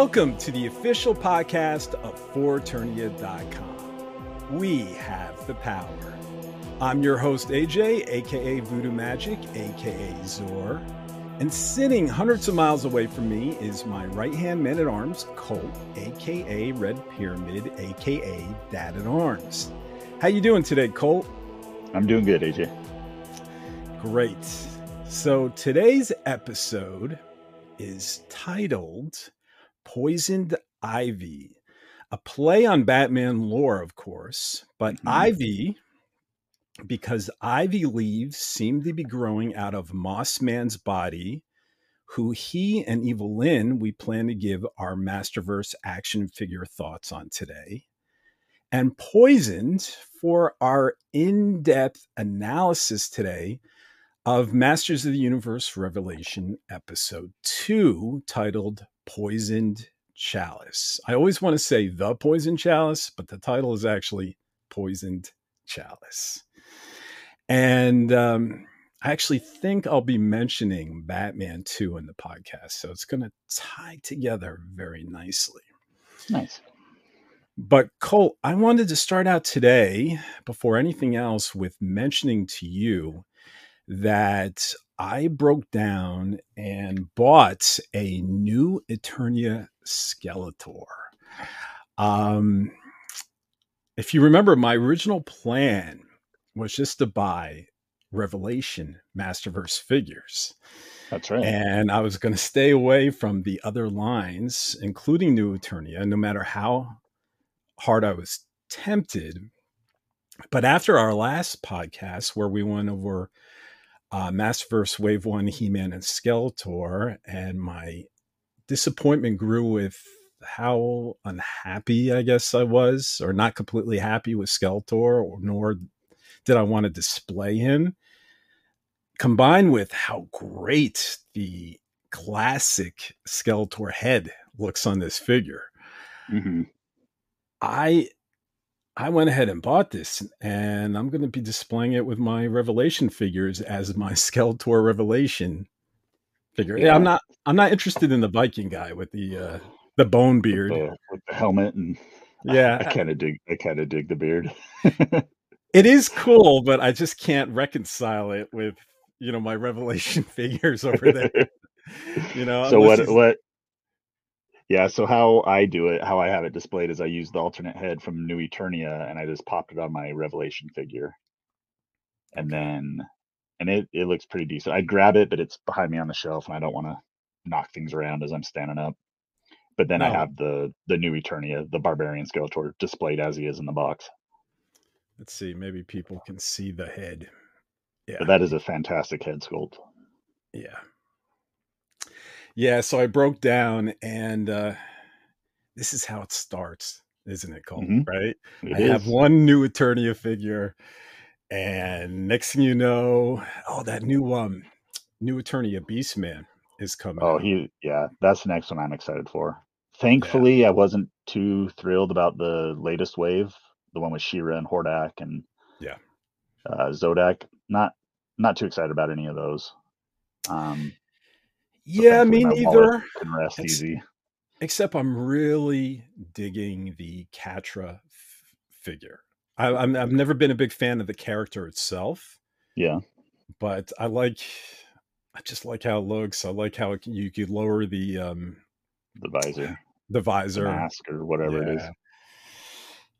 Welcome to the official podcast of ForEternia.com. We have the power. I'm your host, AJ, aka Voodoo Magic, aka Zor. And sitting hundreds of miles away from me is my right hand man at arms, Colt, aka Red Pyramid, aka Dad at Arms. How you doing today, Colt? I'm doing good, AJ. Great. So today's episode is titled Poisoned Ivy, a play on Batman lore, of course, but mm-hmm. Ivy, because ivy leaves seem to be growing out of Moss Man's body, who he and Evil-Lyn we plan to give our Masterverse action figure thoughts on today. And poisoned for our in depth analysis today of Masters of the Universe Revelation, episode two, titled Poisoned Chalice. I always want to say the Poisoned Chalice, but the title is actually Poisoned Chalice. And um, I actually think I'll be mentioning Batman 2 in the podcast. So it's going to tie together very nicely. Nice. But Colt, I wanted to start out today, before anything else, with mentioning to you that I broke down and bought a new Eternia Skeletor. Um, if you remember, my original plan was just to buy Revelation Masterverse figures. That's right. And I was going to stay away from the other lines, including New Eternia, no matter how hard I was tempted. But after our last podcast, where we went over uh, Masterverse Wave One, He Man, and Skeletor, and my disappointment grew with how unhappy I guess I was, or not completely happy with Skeletor, or, nor did I want to display him. Combined with how great the classic Skeletor head looks on this figure, mm-hmm. I I went ahead and bought this, and I'm going to be displaying it with my Revelation figures as my Skeletor Revelation figure. Yeah, I'm not. I'm not interested in the Viking guy with the uh, the bone beard, with the, with the helmet, and yeah, I kind of dig. I kind of dig the beard. it is cool, but I just can't reconcile it with you know my Revelation figures over there. you know. So what? What? Yeah, so how I do it, how I have it displayed is I use the alternate head from New Eternia and I just popped it on my Revelation figure. And then and it, it looks pretty decent. I'd grab it, but it's behind me on the shelf and I don't want to knock things around as I'm standing up. But then no. I have the the New Eternia, the Barbarian Skeletor displayed as he is in the box. Let's see, maybe people can see the head. Yeah. But that is a fantastic head sculpt. Yeah. Yeah, so I broke down, and uh, this is how it starts, isn't it, Colt? Mm-hmm. Right? It I is. have one new Eternia figure, and next thing you know, oh, that new um, new attorney Eternia Beastman is coming. Oh, out. he yeah, that's the next one I'm excited for. Thankfully, yeah. I wasn't too thrilled about the latest wave, the one with She-Ra and Hordak and yeah, uh, Zodak. Not not too excited about any of those. Um, yeah, me neither. Can rest easy. Except I'm really digging the Catra f- figure. I, I'm I've never been a big fan of the character itself. Yeah, but I like. I just like how it looks. I like how it, you could lower the um the visor, the visor, the mask, or whatever yeah. it is.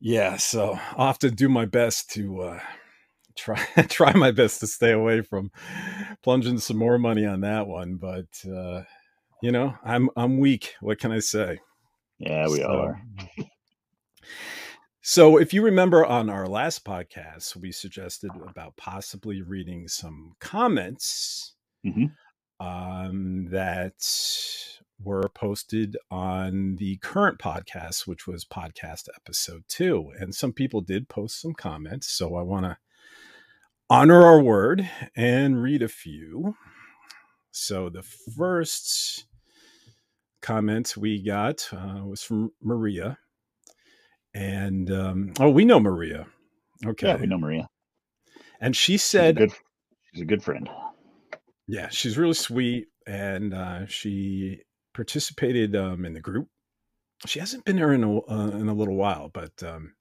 Yeah, so I'll have to do my best to uh, try try my best to stay away from plunging some more money on that one. But uh, you know, I'm I'm weak. What can I say? Yeah, we so, are. so, if you remember on our last podcast, we suggested about possibly reading some comments mm-hmm. um, that were posted on the current podcast, which was podcast episode two. And some people did post some comments. So I want to honor our word and read a few. So the first comment we got uh, was from Maria. And um, oh, we know Maria. Okay. Yeah, we know Maria. And she said, she's a good, she's a good friend. Yeah, she's really sweet. And uh, she participated um, in the group she hasn't been here in a uh, in a little while, but um,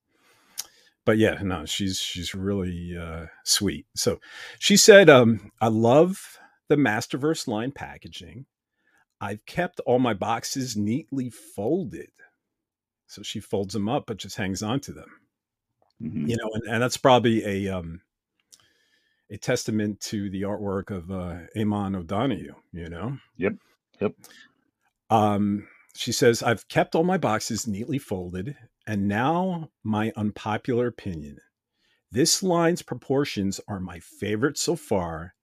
but yeah, no, she's she's really uh, sweet. So she said, um, "I love the Masterverse line packaging. I've kept all my boxes neatly folded." So she folds them up, but just hangs on to them. Mm-hmm. You know, and, and that's probably a um, a testament to the artwork of uh, Eamon O'Donoghue. You know. Yep. Yep. Um, she says, I've kept all my boxes neatly folded, and now my unpopular opinion. This line's proportions are my favorite so far,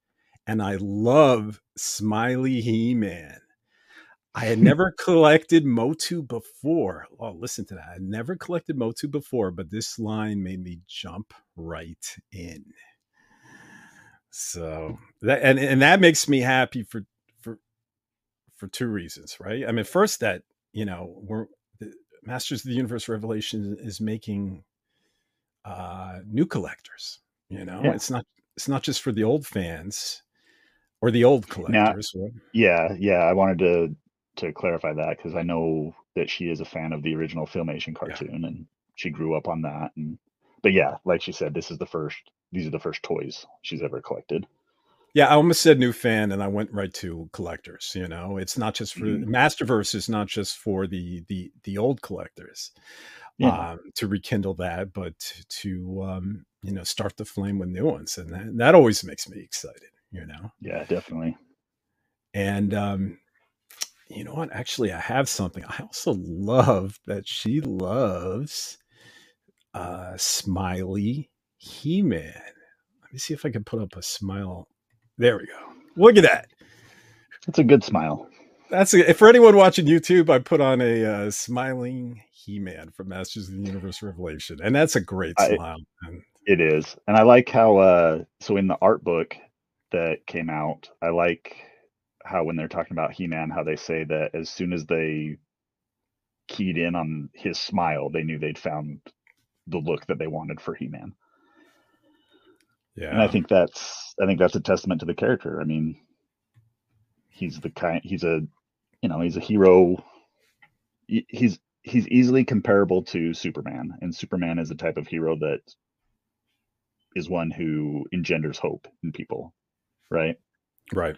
and I love Smiley He Man. I had never collected Motu before. Oh, listen to that. I never collected Motu before, but this line made me jump right in. So that and, and that makes me happy for for for two reasons, right? I mean, first that you know we're Masters of the Universe Revelation is making uh, new collectors. You know, yeah. it's not it's not just for the old fans or the old collectors. Now, yeah, yeah. I wanted to to clarify that because I know that she is a fan of the original Filmation cartoon yeah. and she grew up on that. And but yeah, like she said, this is the first. These are the first toys she's ever collected. Yeah, I almost said new fan, and I went right to collectors. You know, it's not just for mm-hmm. Masterverse is not just for the the the old collectors yeah. um, to rekindle that, but to um, you know start the flame with new ones, and that, that always makes me excited. You know. Yeah, definitely. And um, you know what? Actually, I have something. I also love that she loves uh, Smiley He Man. Let me see if I can put up a smile there we go. Look at that. It's a good smile. That's a, for anyone watching YouTube. I put on a uh, smiling He-Man from Masters of the Universe Revelation, and that's a great smile. I, it is, and I like how. Uh, so in the art book that came out, I like how when they're talking about He-Man, how they say that as soon as they keyed in on his smile, they knew they'd found the look that they wanted for He-Man. Yeah. And I think that's I think that's a testament to the character. I mean, he's the kind he's a you know, he's a hero he's he's easily comparable to Superman and Superman is a type of hero that is one who engenders hope in people, right? Right.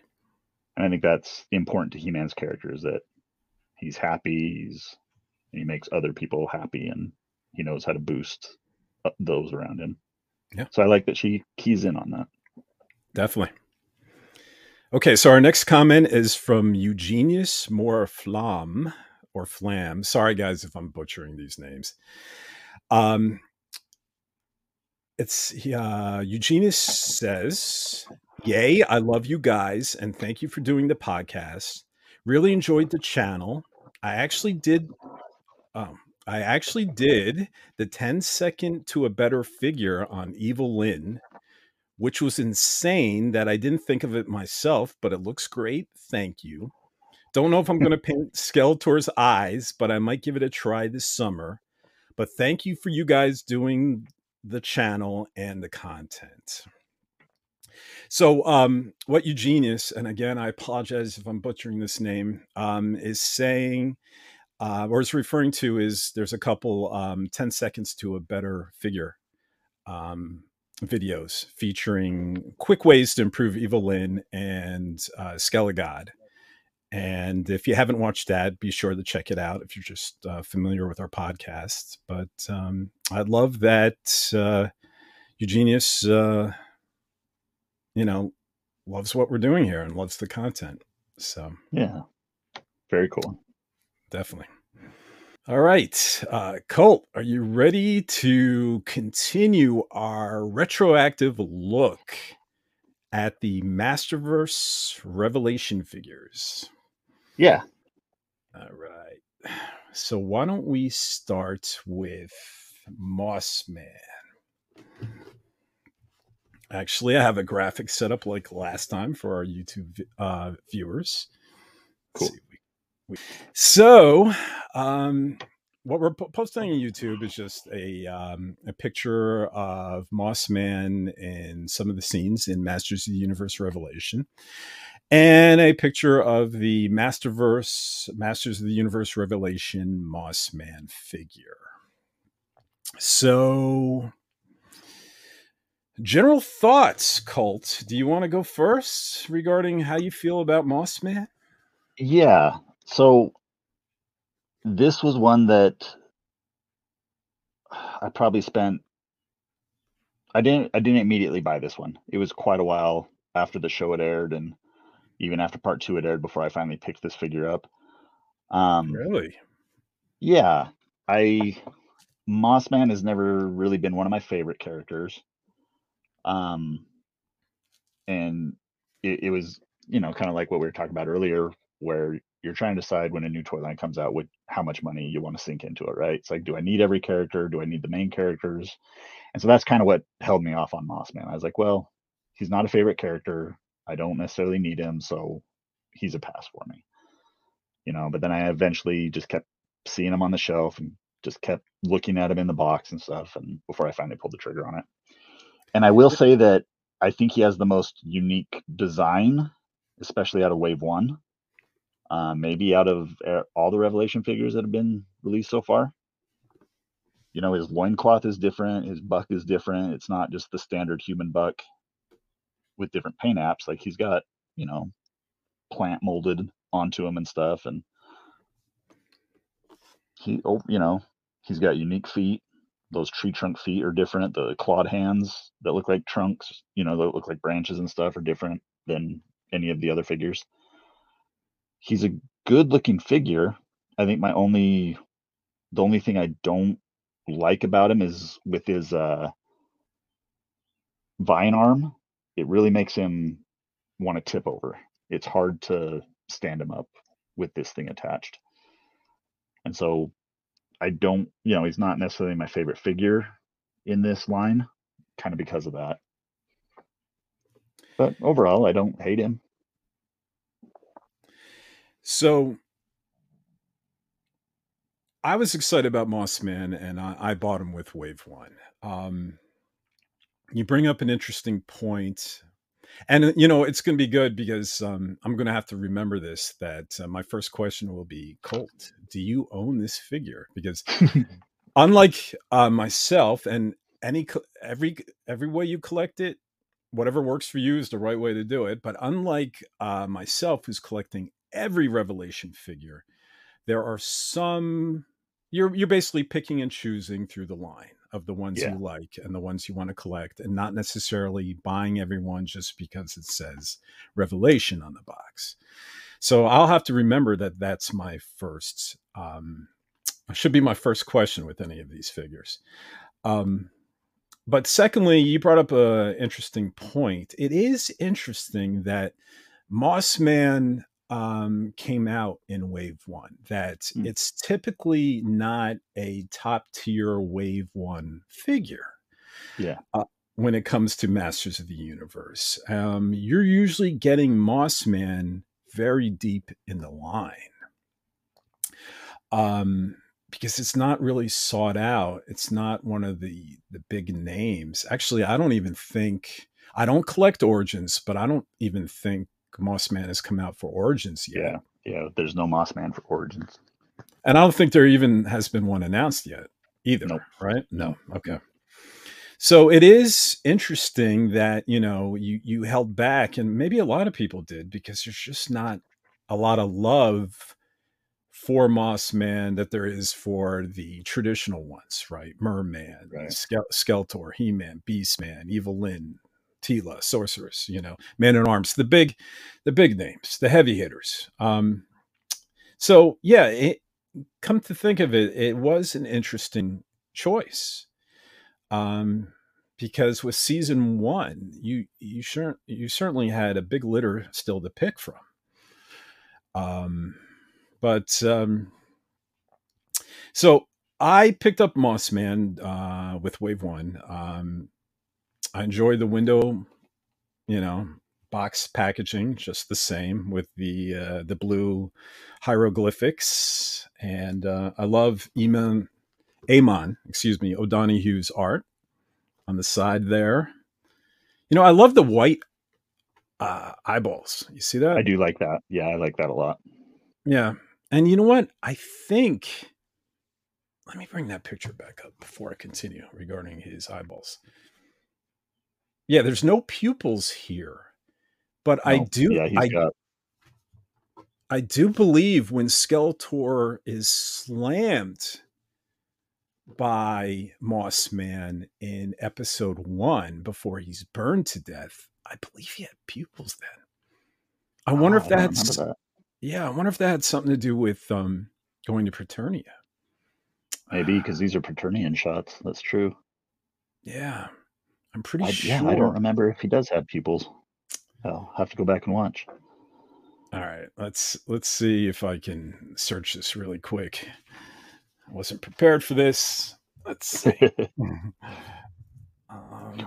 And I think that's important to He-Man's character is that he's happy, he's he makes other people happy and he knows how to boost uh, those around him. Yeah. So I like that she keys in on that. Definitely. Okay, so our next comment is from Eugenius More Flam or Flam. Sorry, guys, if I'm butchering these names. Um, it's uh, Eugenius says, "Yay! I love you guys, and thank you for doing the podcast. Really enjoyed the channel. I actually did. Um, I actually did the 10 second to a better figure on Evil-Lyn, which was insane that I didn't think of it myself, but it looks great. Thank you. Don't know if I'm going to paint Skeletor's eyes, but I might give it a try this summer. But thank you for you guys doing the channel and the content. So, um, what Eugenius, and again, I apologize if I'm butchering this name, um, is saying uh, or is referring to is there's a couple um, 10 seconds to a better figure um, videos featuring quick ways to improve Evil-Lyn and uh, Skelegod. And if you haven't watched that, be sure to check it out if you're just uh, familiar with our podcast. But um, I love that uh, Eugenius, uh, you know, loves what we're doing here and loves the content. So, yeah, very cool definitely. All right, uh, Colt, are you ready to continue our retroactive look at the Masterverse Revelation figures? Yeah. All right. So why don't we start with Moss Man? Actually, I have a graphic set up like last time for our YouTube uh, viewers. Cool. So, um, what we're posting on YouTube is just a um, a picture of Moss Man and some of the scenes in Masters of the Universe Revelation. and a picture of the Masterverse, Masters of the Universe Revelation Moss Man figure. So, general thoughts, Colt. Do you want to go first regarding how you feel about Moss Man? Yeah. So, this was one that I probably spent. I didn't. I didn't immediately buy this one. It was quite a while after the show had aired, and even after part two had aired before I finally picked this figure up. Um, really? Yeah, I Mossman has never really been one of my favorite characters. Um, and it, it was you know kind of like what we were talking about earlier, where you're trying to decide when a new toy line comes out with how much money you want to sink into it, right? It's like, do I need every character? Do I need the main characters? And so that's kind of what held me off on Mossman. I was like, well, he's not a favorite character. I don't necessarily need him, so he's a pass for me. You know, but then I eventually just kept seeing him on the shelf and just kept looking at him in the box and stuff and before I finally pulled the trigger on it. And I will say that I think he has the most unique design, especially out of wave 1. Uh, maybe out of all the revelation figures that have been released so far. You know, his loincloth is different, his buck is different. It's not just the standard human buck with different paint apps. Like he's got, you know, plant molded onto him and stuff. And he, oh, you know, he's got unique feet. Those tree trunk feet are different. The clawed hands that look like trunks, you know, that look like branches and stuff are different than any of the other figures. He's a good looking figure. I think my only, the only thing I don't like about him is with his uh, vine arm it really makes him want to tip over. It's hard to stand him up with this thing attached. And so I don't, you know, he's not necessarily my favorite figure in this line, kind of because of that. But overall, I don't hate him. So I was excited about Mossman and I, I bought him with Wave One. Um, you bring up an interesting point and you know it's going to be good because um, i'm going to have to remember this that uh, my first question will be colt do you own this figure because unlike uh, myself and any every every way you collect it whatever works for you is the right way to do it but unlike uh, myself who's collecting every revelation figure there are some you're you're basically picking and choosing through the line of the ones yeah. you like and the ones you want to collect and not necessarily buying everyone just because it says revelation on the box. So i'll have to remember that that's my first um should be my first question with any of these figures. Um but secondly you brought up a interesting point. It is interesting that mossman um, came out in wave one that mm. it's typically not a top tier wave one figure. Yeah. Uh, when it comes to Masters of the Universe, um, you're usually getting Mossman very deep in the line. Um, because it's not really sought out. It's not one of the the big names. Actually, I don't even think I don't collect Origins, but I don't even think Mossman has come out for Origins yet. Yeah, yeah. There's no Mossman for Origins, and I don't think there even has been one announced yet either. Nope. Right? No. Okay. So it is interesting that you know you you held back, and maybe a lot of people did because there's just not a lot of love for Mossman that there is for the traditional ones, right? Merman, right. Skeletor, He Man, Beastman, Evil-Lyn, Teela, Sorceress, you know, Man in Arms, the big, the big names, the heavy hitters. Um, so yeah, it, come to think of it, it was an interesting choice. Um, because with season one, you you sure you certainly had a big litter still to pick from. Um, but um, so I picked up Mossman uh, with Wave One. Um, I enjoy the window, you know, box packaging, just the same with the uh, the blue hieroglyphics, and uh, I love Eamon, Amon, excuse me, O'Donoghue's art on the side there. You know, I love the white uh, eyeballs. You see that? I do like that. Yeah, I like that a lot. Yeah. And you know what? I think let me bring that picture back up before I continue regarding his eyeballs. Yeah, there's no pupils here. But I do Yeah, he's I, got I do believe when Skeletor is slammed by Moss Man in episode one before he's burned to death, I believe he had pupils then. I wonder Oh, if that's that. yeah, I wonder if that had something to do with um going to Preternia. Maybe because these are Preternian shots. That's true. Yeah. I'm pretty I, sure. yeah, I don't remember if he does have pupils. I'll have to go back and watch. All right, let's let's see if I can search this really quick. I wasn't prepared for this. Let's see. um,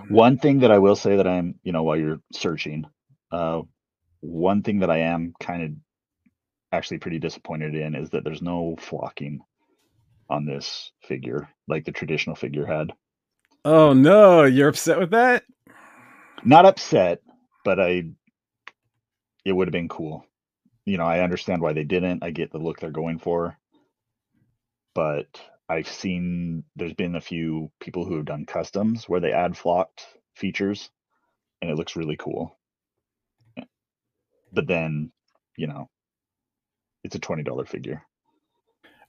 One thing that I will say that I'm, you know, while you're searching, uh, one thing that I am kind of actually pretty disappointed in is that there's no flocking on this figure like the traditional figure had. Oh no, you're upset with that? Not upset, but I, it would have been cool. You know, I understand why they didn't. I get the look they're going for, but I've seen there's been a few people who have done customs where they add flocked features, and it looks really cool. But then, you know, it's a twenty dollar figure.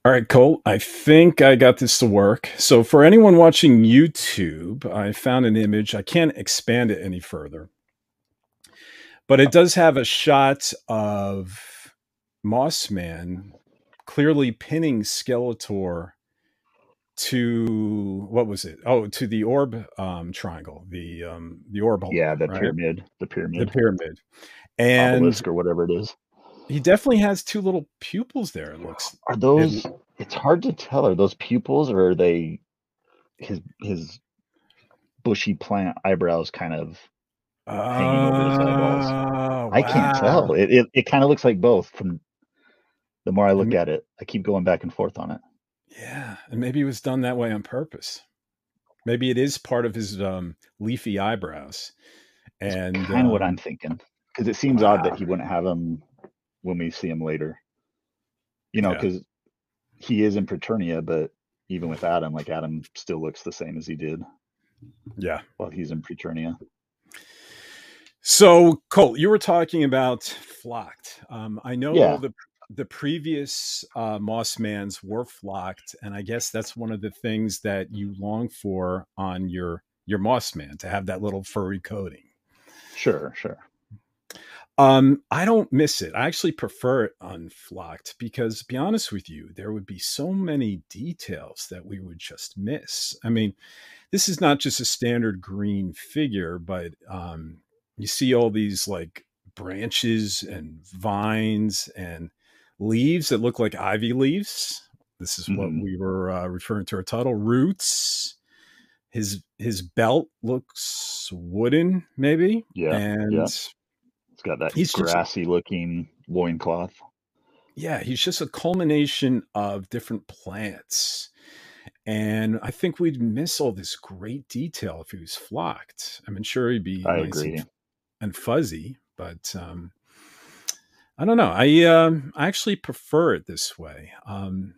All right, Colt, I think I got this to work. So, for anyone watching YouTube, I found an image. I can't expand it any further, but it does have a shot of Mossman clearly pinning Skeletor to what was it? Oh, to the orb um, triangle, the um, the orb. Yeah, the right? pyramid, the pyramid, the pyramid, pyramid, and obelisk or whatever it is. He definitely has two little pupils there. It looks Are those? It's hard to tell. Are those pupils or are they his his bushy plant eyebrows kind of? hanging over his eyeballs. Oh, I can't tell. It it, it kind of looks like both. From the more I look Mm. at it, I keep going back and forth on it. Yeah, and maybe it was done that way on purpose. Maybe it is part of his um, leafy eyebrows. And kind of what um, I'm thinking because it seems odd that he wouldn't have them when we see him later. You know, Yeah. because he is in Preternia, but even with Adam, like Adam still looks the same as he did Yeah. while he's in Preternia. So, Colt, you were talking about flocked. Um, I know Yeah. the the previous uh, Mossmans were flocked, and I guess that's one of the things that you long for on your your Mossman to have that little furry coating. Sure, sure. Um, I don't miss it. I actually prefer it unflocked because, to be honest with you, there would be so many details that we would just miss. I mean, this is not just a standard green figure, but um, you see all these like branches and vines and leaves that look like ivy leaves. This is what Mhm. we were uh, referring to our title roots. His his belt looks wooden, maybe. Yeah, and yeah. It's got that He's grassy looking loincloth. yeah, he's just a culmination of different plants. And I think we'd miss all this great detail if he was flocked. I mean, sure, he'd be I nice and, agree. and fuzzy, but um, I don't know. I um, I actually prefer it this way. Um,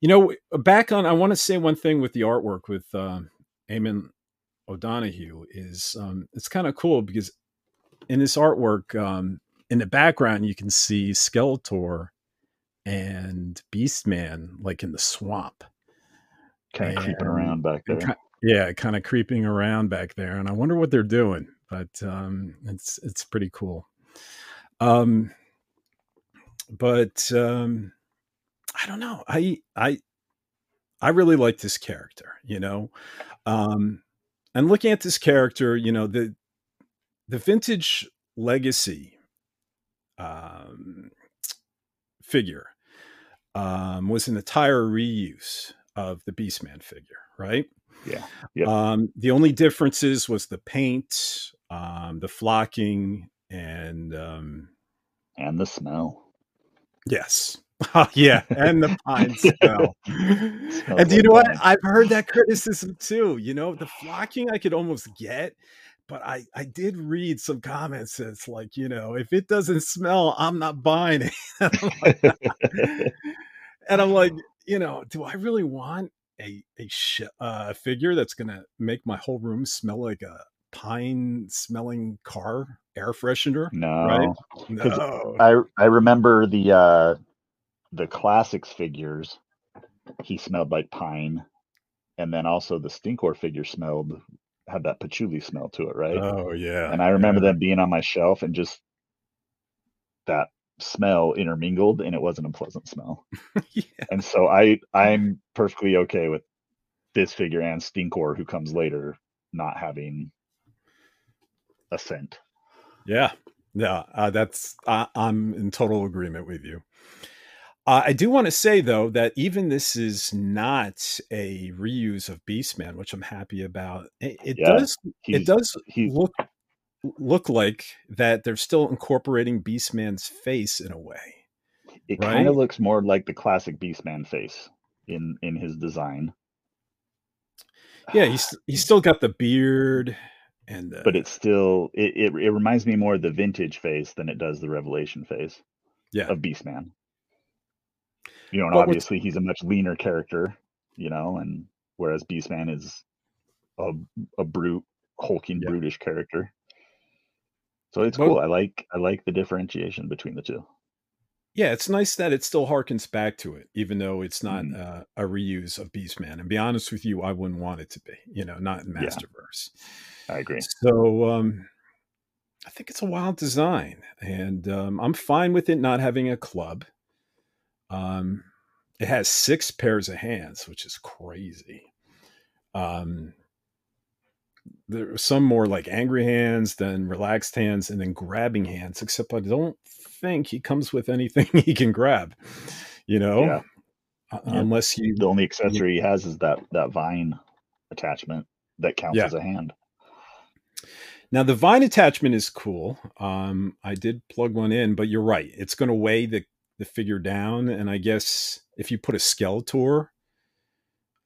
you know, back on, I want to say one thing with the artwork with um, Eamon O'Donoghue is um, it's kind of cool because in this artwork, um, in the background, you can see Skeletor and Beastman like in the swamp. Kind of creeping around back there. yeah, kind of creeping around back there, and I wonder what they're doing. But um, it's it's pretty cool. Um, but um, I don't know. I I I really like this character. You know, um, and looking at this character, you know the the vintage legacy um, figure um, was an entire reuse of the Beastman figure, right? Yeah. Yep. Um, the only differences was the paint, um, the flocking, and um, And the smell. yes, yeah, and the pine smell. And do you know what? I've heard that criticism too. You know, the flocking I could almost get, but I I did read some comments that's like, you know, if it doesn't smell, I'm not buying it. and I'm like, you know, do I really want a a sh- uh, figure that's gonna make my whole room smell like a pine smelling car air freshener? No, Right? No. I I remember the uh the classics figures. He smelled like pine, and then also the Stinkor figure smelled had that patchouli smell to it, right? Oh yeah. and I remember yeah. them being on my shelf and just that smell intermingled, and it wasn't a pleasant smell. yeah. And so I I'm perfectly okay with this figure and Stinkor, who comes later, not having a scent. Yeah, yeah, uh, that's I I'm in total agreement with you. Uh, I do want to say though that even this is not a reuse of Beastman, which I'm happy about. It, it Yeah, does it does look look like that they're still incorporating Beastman's face in a way, it kind of looks more like the classic Beastman face in in his design, Yeah, he's he's still got the beard and but the it's still it, it it reminds me more of the vintage face than it does the Revelation face yeah. of Beastman. You know, and obviously he's a much leaner character, you know, and whereas Beastman is a a brute, hulking, yeah, brutish character. So it's cool. I like I like the differentiation between the two. yeah, it's nice that it still harkens back to it, even though it's not Mhm. uh, a reuse of Beastman. And be honest with you, I wouldn't want it to be. You know, not in Yeah, Masterverse. I agree. So um, I think it's a wild design, and um, I'm fine with it not having a club. Um, it has six pairs of hands, which is crazy. Um, there are some more like angry hands, then relaxed hands, and then grabbing hands. Except I don't think he comes with anything he can grab. You know, Yeah. uh, Yeah. unless you, The only you accessory he has is that that vine attachment that counts yeah. as a hand. Now the vine attachment is cool. Um, I did plug one in, but you're right. It's going to weigh the the figure down, and I guess if you put a Skeletor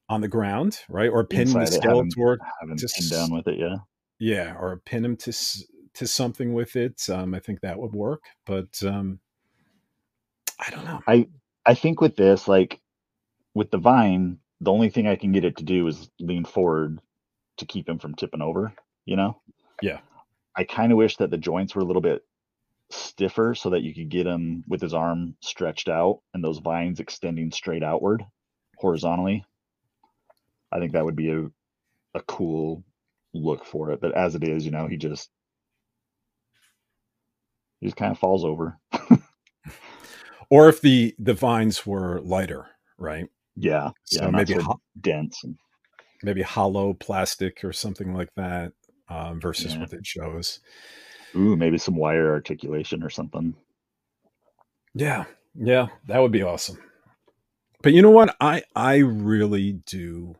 on the ground, right, or pin the Inside him Skeletor have him to pinned down with it, yeah. yeah, or pin him to to something with it, um, I think that would work. But um, I don't know. I I think with this, like with the vine, the only thing I can get it to do is lean forward to keep him from tipping over, you know? Yeah, I kind of wish that the joints were a little bit stiffer so that you could get him with his arm stretched out and those vines extending straight outward horizontally. I think that would be a, a cool look for it. But as it is, you know, he just he just kind of falls over. or if the the vines were lighter, right? Yeah, yeah, So not maybe so ho- dense. And, maybe hollow plastic or something like that um, versus yeah. what it shows. Ooh, maybe some wire articulation or something. Yeah, yeah, that would be awesome. But you know what? I I really do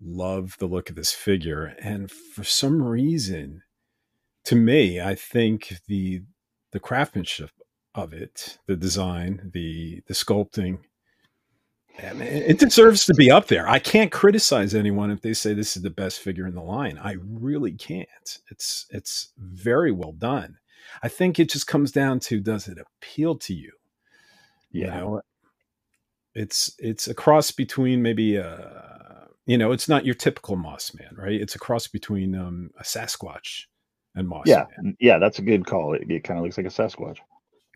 love the look of this figure, and for some reason, to me, I think the the craftsmanship of it, the design, the the sculpting, It deserves to be up there. I can't criticize anyone if they say this is the best figure in the line. I really can't. It's it's very well done. I think it just comes down to does it appeal to you? You Yeah, know, it's it's a cross between maybe a you know, it's not your typical Moss Man, right? It's a cross between um, a Sasquatch and Moss yeah, Man. mm, yeah. That's a good call. It, it kind of looks like a Sasquatch,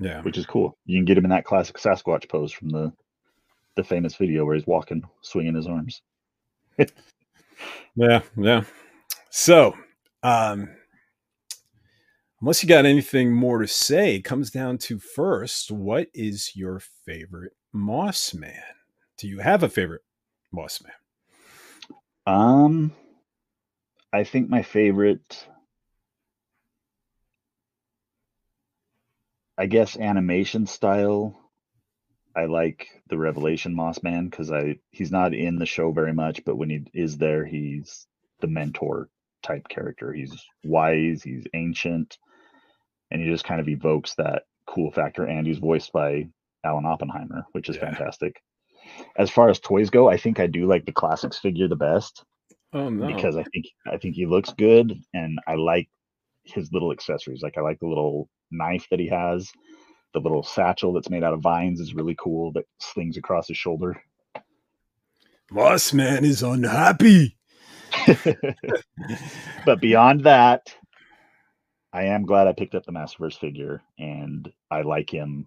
Yeah, which is cool. You can get him in that classic Sasquatch pose from the the famous video where he's walking, swinging his arms. yeah, yeah. So, um, unless you got anything more to say, it comes down to first, what is your favorite Moss Man? Do you have a favorite Moss Man? Um, I think my favorite, I guess, animation style. I like the Revelation Moss Man because I he's not in the show very much, but when he is there, he's the mentor type character. He's wise, he's ancient, and he just kind of evokes that cool factor. And he's voiced by Alan Oppenheimer, which is Yeah. fantastic. As far as toys go, I think I do like the classics figure the best. Oh no! Because I think I think he looks good, and I like his little accessories. Like I like the little knife that he has. The little satchel that's made out of vines is really cool. That slings across his shoulder. Moss Man is unhappy. but beyond that, I am glad I picked up the Masterverse figure, and I like him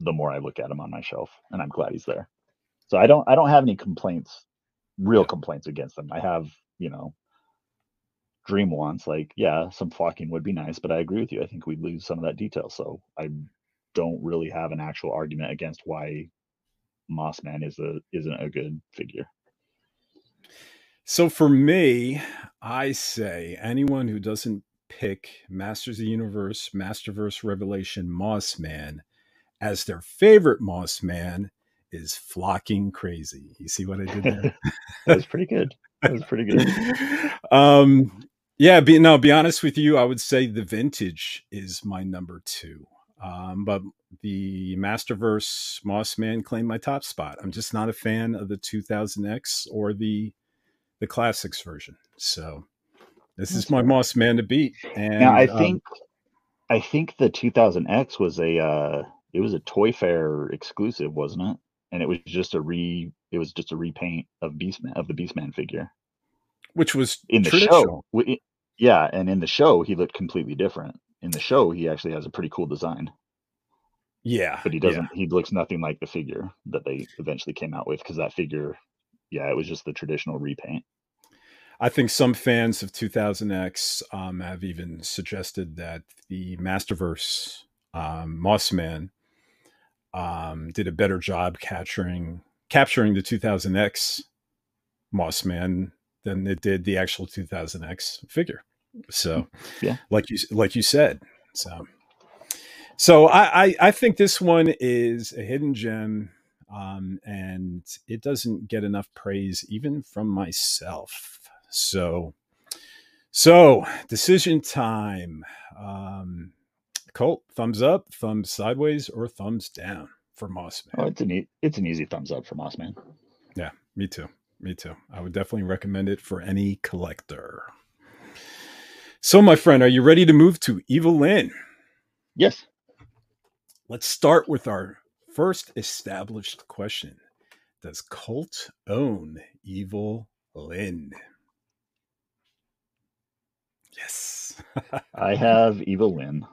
the more I look at him on my shelf, and I'm glad he's there. So I don't I don't have any complaints, real complaints against him. I have you know dream wants like yeah some flocking would be nice but i agree with you i think we'd lose some of that detail so i don't really have an actual argument against why mossman is a isn't a good figure. So for me i say anyone who doesn't pick masters of the universe masterverse revelation mossman as their favorite mossman is flocking crazy. You see what i did there? That was pretty good. That was pretty good. Um yeah, be, no, be honest with you, I would say the vintage is my number two. Um, but the Masterverse Mossman claimed my top spot. I'm just not a fan of the 2000X or the the classics version. So this That's is my Mossman to beat. And now I um, think um, I think the 2000X was a uh, it was a Toy Fair exclusive, wasn't it? And it was just a re it was just a repaint of Beastman of the Beastman figure which was in the show. Yeah, and in the show he looked completely different. In the show, he actually has a pretty cool design. Yeah, but he doesn't. Yeah. He looks nothing like the figure that they eventually came out with because that figure, yeah, it was just the traditional repaint. I think some fans of 2000X um, have even suggested that the Masterverse um, Mossman um, did a better job capturing capturing the 2000X Mossman than it did the actual 2000X figure. So, yeah, like you like you said, so so I I, I think this one is a hidden gem, um, and it doesn't get enough praise even from myself. So, so decision time. Um, Colt, thumbs up, thumbs sideways, or thumbs down for Mossman? Oh, it's an e- it's an easy thumbs up for Mossman. Yeah, me too. Me too. I would definitely recommend it for any collector. So, my friend, are you ready to move to Evil-Lyn? Yes. Let's start with our first established question Does Colt own Evil Lynn? Yes. I have Evil-Lyn.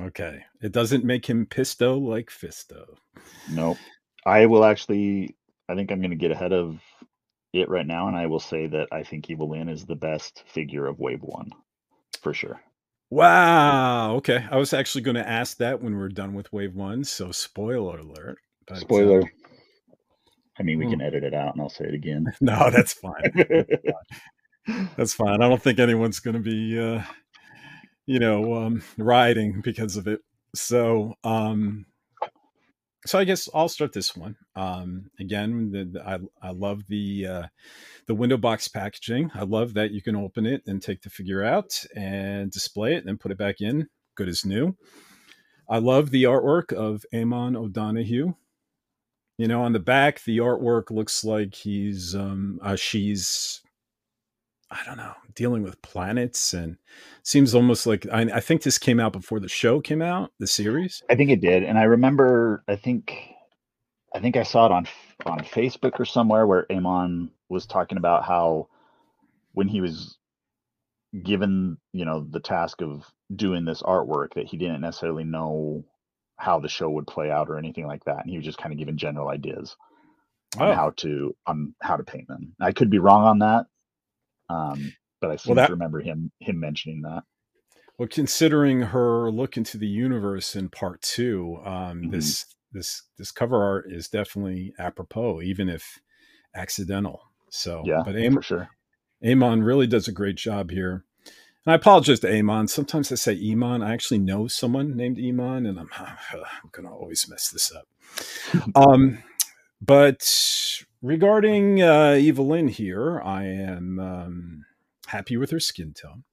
Okay. It doesn't make him pisto like Fisto. Nope. I will actually, I think I'm going to get ahead of it right now, and I will say that I think Evil-Lyn is the best figure of Wave 1 for sure. Wow. Okay. I was actually going to ask that when we're done with wave one. So, spoiler alert. But, spoiler. Uh, I mean, we can hmm. edit it out and I'll say it again. no, that's fine. that's fine. That's fine. I don't think anyone's going to be, uh, you know, um, riding because of it. So, um, so I guess I'll start this one. Um, again, the, the, I I love the uh, the window box packaging. I love that you can open it and take the figure out and display it and put it back in, good as new. I love the artwork of Amon O'Donoghue. You know, on the back, the artwork looks like he's um, uh, she's I don't know, dealing with planets and seems almost like I, I, think this came out before the show came out, the series. I think it did, and I remember. I think, I think I saw it on on Facebook or somewhere where Amon was talking about how when he was given, you know, the task of doing this artwork, that he didn't necessarily know how the show would play out or anything like that, and he was just kind of giving general ideas on oh. how to on how to paint them. I could be wrong on that, um, but I seem well, that, to remember him him mentioning that. Well, considering her look into the universe in part two, um, mm-hmm. this this this cover art is definitely apropos, even if accidental. So, yeah, but Am- for sure, Eamon really does a great job here. And I apologize to Amon. Sometimes I say Eamon. I actually know someone named Eamon, and I'm I'm gonna always mess this up. um, but regarding uh, Evil-Lyn here, I am um, happy with her skin tone.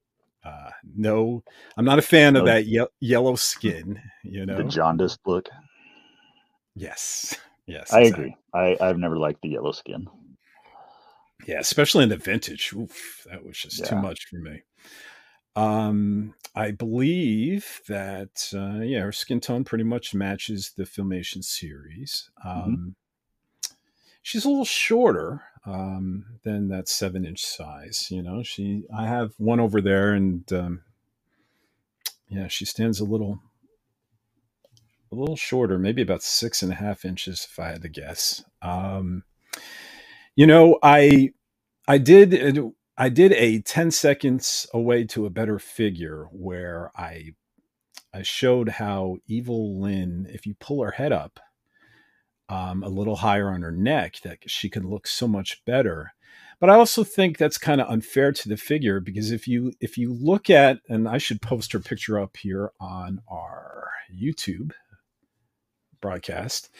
Uh, no, I'm not a fan of that ye- yellow skin. You know, the jaundiced look. Yes, yes, I exactly. agree. I I've never liked the yellow skin. Yeah, especially in the vintage. Oof, that was just too much for me. Um, I believe that uh, yeah, her skin tone pretty much matches the Filmation series. Mhm. Um, she's a little shorter um, than that seven inch size. You know, she I have one over there, and um, yeah, she stands a little a little shorter, maybe about six and a half inches, if I had to guess. Um, you know, I I did I did a 10 seconds away to a better figure where I I showed how Evil-Lyn, if you pull her head up um, a little higher on her neck, that she can look so much better. But I also think that's kind of unfair to the figure because if you if you look at and I should post her picture up here on our YouTube broadcast.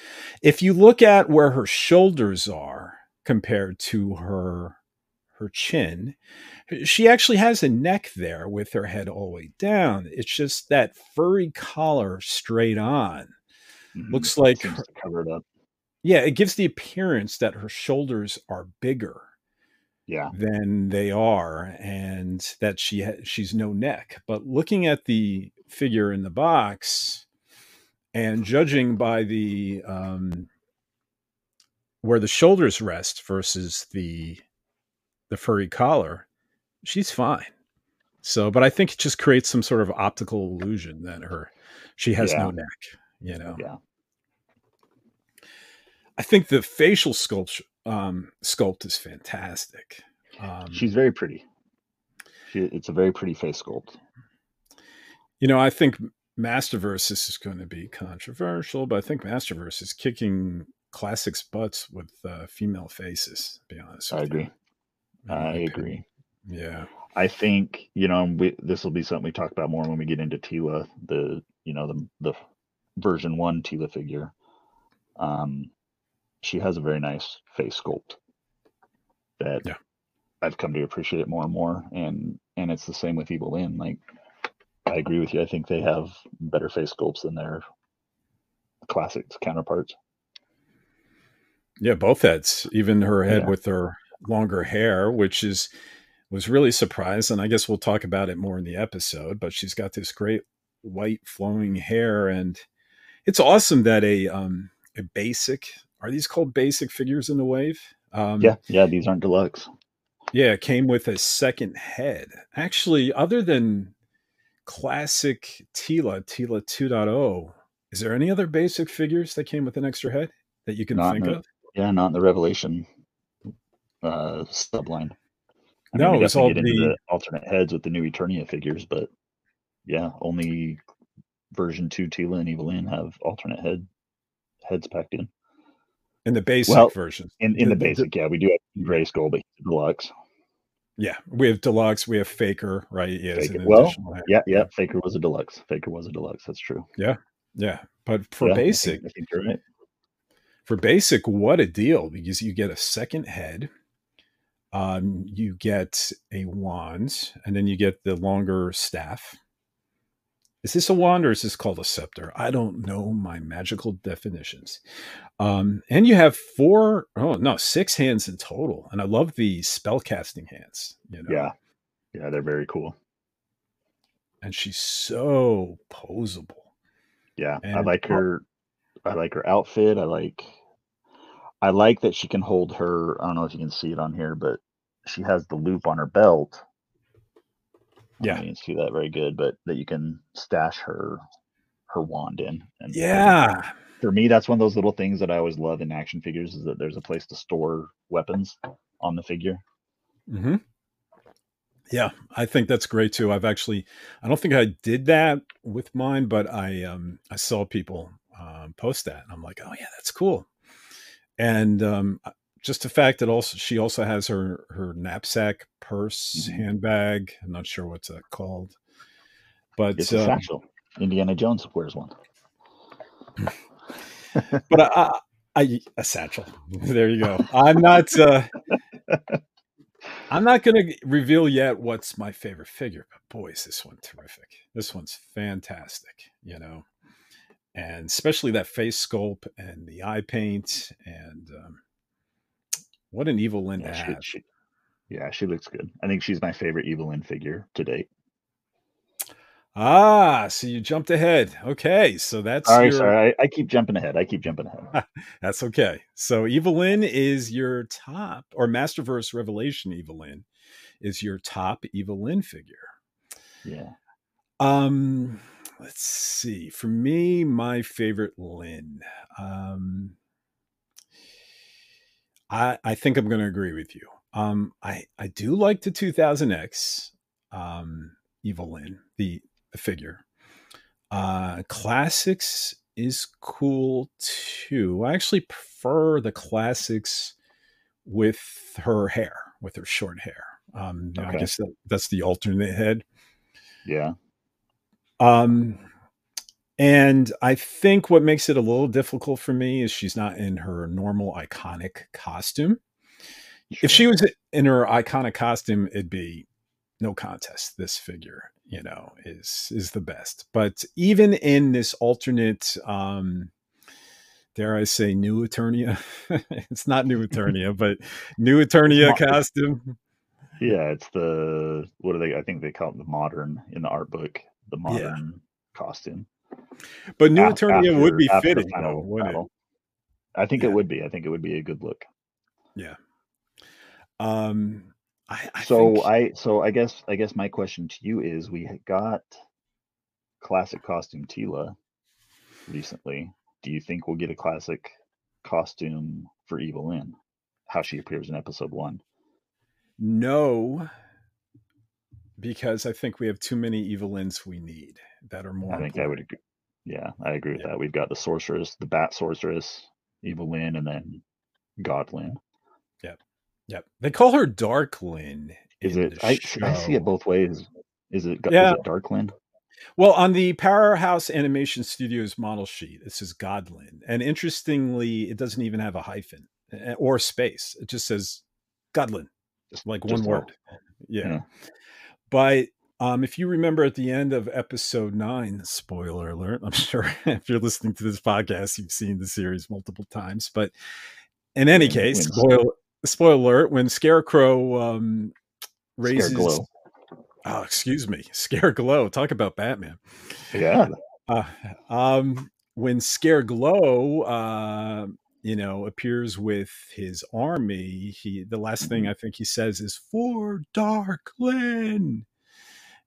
If you look at where her shoulders are compared to her her chin, she actually has a neck there with her head all the way down. It's just that furry collar straight on. Mhm. Looks like her- to cover it up. Yeah, it gives the appearance that her shoulders are bigger Yeah. than they are and that she ha- she's no neck. But looking at the figure in the box and judging by the um, where the shoulders rest versus the the furry collar, she's fine. So, but I think it just creates some sort of optical illusion that her she has no neck. You know. Yeah. I think the facial sculpt um, sculpt is fantastic. Um, She's very pretty. She, it's a very pretty face sculpt. You know, I think Masterverse this is going to be controversial, but I think Masterverse is kicking classics butts with uh, female faces. To be honest, I with you. agree. In I opinion. agree. Yeah, I think you know we, this will be something we talk about more when we get into Teela, the you know the the version one Teela figure. Um, she has a very nice face sculpt that Yeah. I've come to appreciate more and more, and and it's the same with Evil-Lyn. Like I agree with you. I think they have better face sculpts than their classics counterparts. yeah, both heads, even her head Yeah. with her longer hair, which is was really surprised, and I guess we'll talk about it more in the episode. But she's got this great white flowing hair, and it's awesome that a um a basic are these called basic figures in the wave? Um, Yeah, yeah. These aren't deluxe. Yeah, it came with a second head. Actually, other than classic Teela, Teela 2.0, is there any other basic figures that came with an extra head that you can Not think in of? Yeah, not in the Revelation uh, subline. I No, we it was definitely all the- the alternate heads with the new Eternia figures, but yeah, only version two Teela and Evil-Lyn have alternate head heads packed in. In the basic Well, version. In in The- the the- basic, yeah, we do have Grayskull, but deluxe. Yeah, we have deluxe, we have faker, right? Yeah, Faker- well. Yeah, yeah. Faker was a deluxe. Faker was a deluxe. That's true. yeah. Yeah. But for Yeah, I think- basic, I think, right. for basic, what a deal because you get a second head, um, you get a wand, and then you get the longer staff. Is this a wand or is this called a scepter? I don't know my magical definitions. Um, and you have four, oh no, six hands in total. And I love the spellcasting hands, you know. Yeah, yeah, they're very cool. And she's so posable. Yeah, I like her. I like her outfit. I like. I like that she can hold her. I don't know if you can see it on here, but she has the loop on her belt. I Yeah. you can see that very good, but that you can stash her her wand in. And Yeah. for me, that's one of those little things that I always love in action figures is that there's a place to store weapons on the figure. hmm Yeah, I think that's great too. I've actually, I don't think I did that with mine, but I um I saw people um, post that, and I'm like, oh yeah, that's cool. And um, just the fact that also she also has her her knapsack, purse, Mhm. handbag. I'm not sure what's that called, but It's a um, satchel. Indiana Jones wears one. but I, I, a satchel. There you go. I'm not. Uh, I'm not going to reveal yet what's my favorite figure, but boys, this one terrific. This one's fantastic. You know, and especially that face sculpt and the eye paint and um, what an Evil-Lyn to Yeah, she, she, Yeah, she looks good. I think she's my favorite Evil-Lyn figure to date. Ah, so you jumped ahead. Okay, so that's Sorry, your, sorry. I, I keep jumping ahead. I keep jumping ahead. that's okay. So Evil-Lyn is your top, or Masterverse Revelation Evil-Lyn is your top Evil-Lyn figure. Yeah. Um, let's see. For me, my favorite Lynn. Um, I I think I'm going to agree with you. Um, I I do like the 2000X um, Evil-Lyn, the the figure. Uh, classics is cool too. I actually prefer the classics with her hair, with her short hair. Um, know, I guess that, that's the alternate head. Yeah. Um, and I think what makes it a little difficult for me is she's not in her normal iconic costume. If she was in her iconic costume, it'd be no contest. This figure, you know, is is the best. But even in this alternate, um, dare I say, new Eternia, it's not new Eternia, but new Eternia costume. Yeah, it's the what do they? I think they call it the modern in the art book, the Yeah. modern costume. But new Af- Eternia would be fitting, though, wouldn't it? I think it would be. I think it would be a good look. Yeah. Um, I, I so think, I so I guess I guess my question to you is we got classic costume Teela recently. Do you think we'll get a classic costume for Evil-Lyn? How she appears in episode one? No, because I think we have too many Evil-Lyns we need that are more. I think I would agree. Yeah, I agree with Yeah. that. We've got the sorceress, the bat sorceress, Evelyn, and then Godlyn. Yep. Yep. They call her Darklyn. Is it? I, I see it both ways. Is it? Is Yeah. it Darklyn? Well, on the Powerhouse Animation Studios model sheet, it says Godlyn. And interestingly, it doesn't even have a hyphen eh, or space. It just says Godlyn, Just like just one all. word. Yeah. Yeah. But um, if you remember at the end of episode nine, spoiler alert, I'm sure if you're listening to this podcast, you've seen the series multiple times. But in any When- case, when- spoil, spoiler alert, when Scarecrow um, raises. Scareglow. Oh, excuse me. Scareglow. Talk about Batman. Yeah. Uh, um, when Scareglow, uh, you know, appears with his army, he the last thing Mhm. I think he says is "For Darklyn,"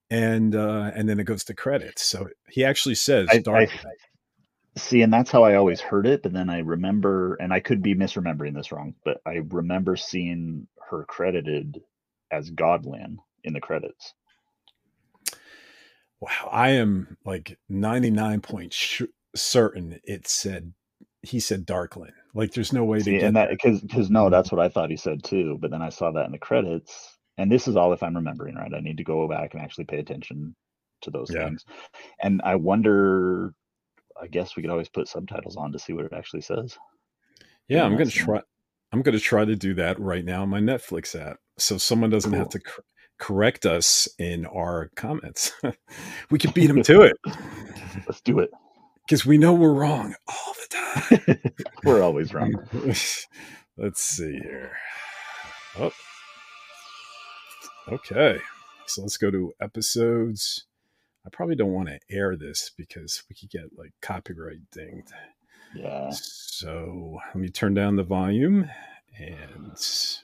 and uh, and then it goes to credits. So he actually says I, I "Dark." see, and that's how I always heard it. But then I remember, and I could be misremembering this wrong, but I remember seeing her credited as Godlyn in the credits. wow, I am like ninety nine point sh- certain it said he said Darklyn. Like, there's no way to See, get and that because because no, that's what I thought he said too. But then I saw that in the credits, and this is all if I'm remembering right. I need to go back and actually pay attention to those Yeah. things. And I wonder. I guess we could always put subtitles on to see what it actually says. Yeah, Yeah, I'm gonna try. I'm gonna try to do that right now on my Netflix app, so someone doesn't have to cor- correct us in our comments. we can beat them to it Let's do it. Because we know we're wrong all the time. We're always wrong. Let's see here. Oh, okay. So let's go to episodes. I probably don't want to air this because we could get like copyright dinged. Yeah. So let me turn down the volume and it's,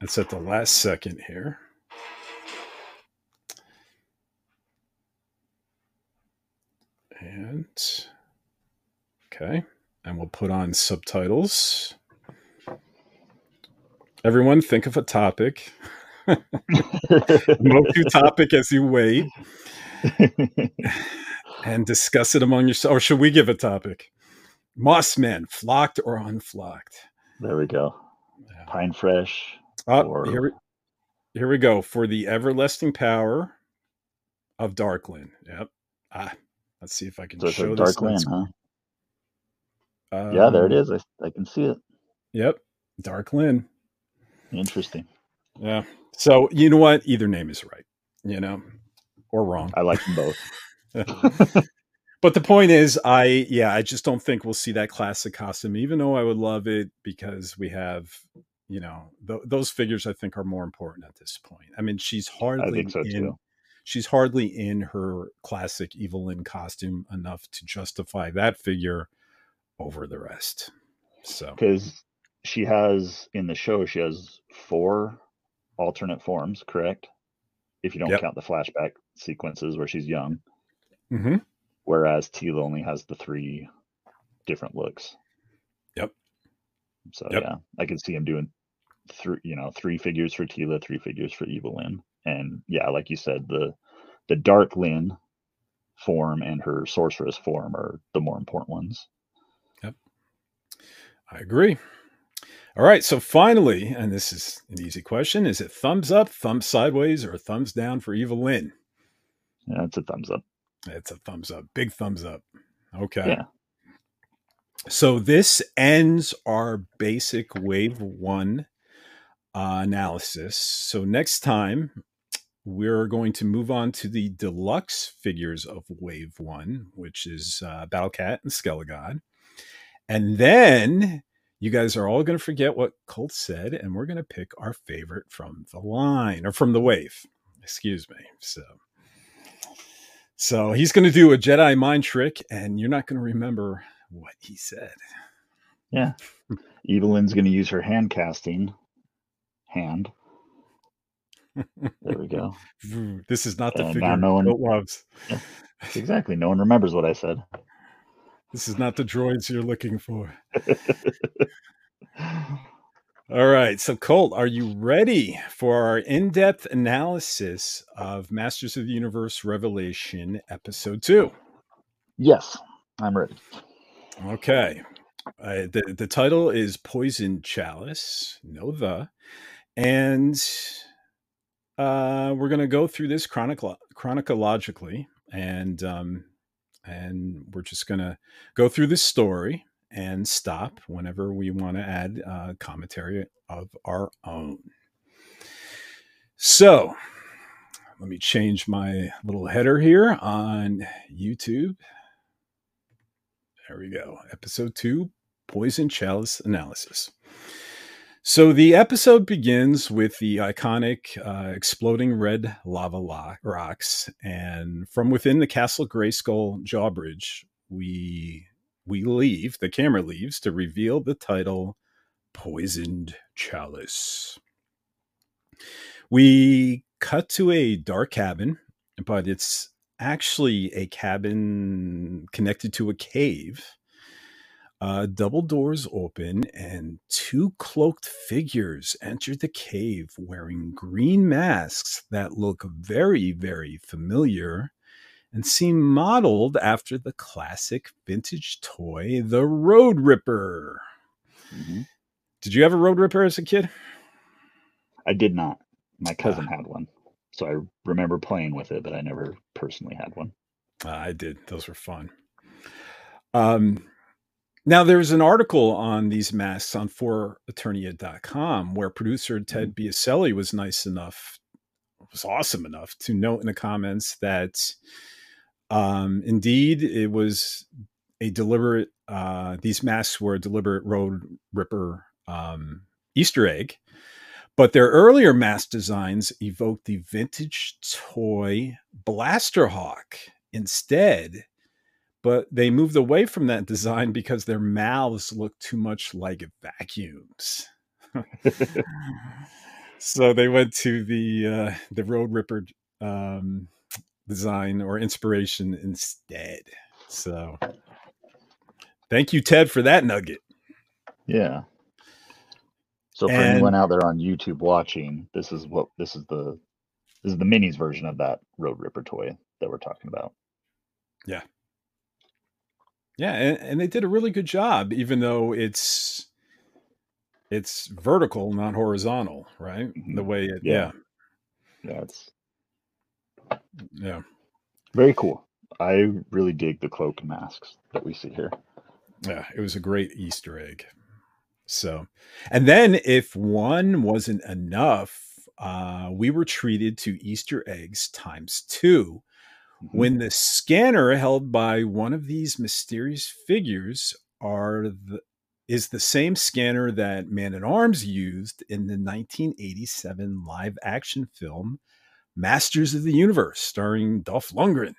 it's at the last second here. And okay, and we'll put on subtitles. Everyone, think of a topic. Move to topic as you wait and discuss it among yourselves. Or should we give a topic? Moss men, flocked or unflocked? there we go. Pine fresh. Oh, Or- here, we, here we go for the everlasting power of Darkland. Yep. Ah, let's see if I can So show this. dark land, huh? screen. yeah, there it Um. I, I can see it. Yep, Darkland. Interesting. Yeah. So you know what? Either name is right. You know, or wrong. I like them both. but the point is, I yeah, I just don't think we'll see that classic costume, even though I would love it because we have you know, th- those figures I think are more important at this point. I mean, she's I hardly think so in too. She's hardly in her classic Evil-Lyn costume enough to justify that figure over the rest. So Because she has in the show, she has four alternate forms, correct? If you don't Yep. count the flashback sequences where she's young, Mhm. whereas Teela only has the three different looks. Yep. So Yep. yeah, I can see him doing three, you know, three figures for Teela, three figures for Evil-Lyn, and yeah, like you said, the the Darklyn form and her Sorceress form are the more important ones. Yep, I agree. All right, so finally, and this is an easy question: Is it thumbs up, thumbs sideways, or thumbs down for Evil-Lyn? Yeah, it's a thumbs up. It's a thumbs up, big thumbs up. Okay. Yeah. So this ends our basic wave one uh, analysis. So next time we're going to move on to the deluxe figures of wave one, which is uh, Battle Cat and Skelegod. And then you guys are all going to forget what Colt said, and we're going to pick our favorite from the line or from the wave. Excuse me. So, so he's going to do a Jedi mind trick, and you're not going to remember what he said. Yeah. Evil-Lyn's going to use her hand casting hand. There we go. This is not the And figure no one- loves. Exactly. No one remembers what I said. This is not the droids you're looking for. All right. So, Colt, are you ready for our in depth analysis of Masters of the Universe Revelation Episode 2? yes, I'm ready. Okay. Uh, the, the title is Poison Chalice, no the. And uh, we're going to go through this chronologically. And, um, and we're just going to go through this story and stop whenever we want to add uh, commentary of our own. So let me change my little header here on YouTube. There we go. Episode two Poison Chalice Analysis. So the episode begins with the iconic uh, exploding red lava lo- rocks, and from within the Castle Grayskull drawbridge, we we leave. The camera leaves to reveal the title "Poisoned Chalice." We cut to a dark cabin, but it's actually a cabin connected to a cave. Uh, double doors open, and two cloaked figures enter the cave wearing green masks that look very, very familiar and seem modeled after the classic vintage toy, the Road Ripper. Mhm. Did you have a Road Ripper as a kid? I did not. My cousin had one. So I remember playing with it, but I never personally had one. Uh, I did. Those were fun. Um, now, there's an article on these masks on foreternia.com where producer Ted Biaselli was nice enough, was awesome enough to note in the comments that um, indeed it was a deliberate, uh, these masks were a deliberate Road Ripper um, Easter egg. But their earlier mask designs evoked the vintage toy Blaster Hawk instead but they moved away from that design because their mouths looked too much like vacuums. so they went to the uh, the Road Ripper um, design or inspiration instead. So thank you, Ted, for that nugget. Yeah. So for And- anyone out there on YouTube watching, this is what this is the this is the minis version of that Road Ripper toy that we're talking about. Yeah, and, and they did a really good job, even though it's it's vertical, not horizontal, right? The Mhm. way it, Yeah. yeah, Yeah, it's yeah. very cool. I really dig the cloak and masks that we see here. Yeah, it was a great Easter egg. So, and then if one wasn't enough, uh, we were treated to Easter eggs times two Mhm. when the scanner held by one of these mysterious figures are the is the same scanner that Man at Arms used in the 1987 live action film Masters of the Universe, starring Dolph Lundgren.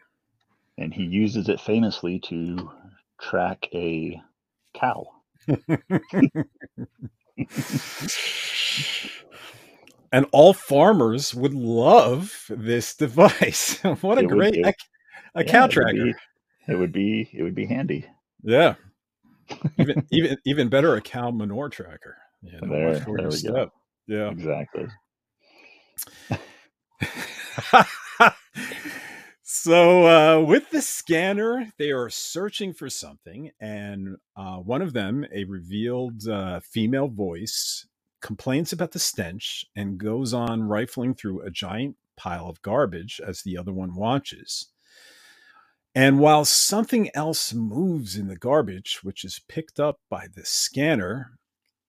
And he uses it famously to track a cow. and all farmers would love this device. what a it great a, a yeah, cow tracker. It would, be, it would be it would be handy. Yeah. even even even better a cow manure tracker. You know, there, there we step. go. Yeah. Exactly. so uh, with the scanner, they are searching for something, and uh, one of them, a revealed uh, female voice, complains about the stench and goes on rifling through a giant pile of garbage as the other one watches. And while something else moves in the garbage, which is picked up by the scanner,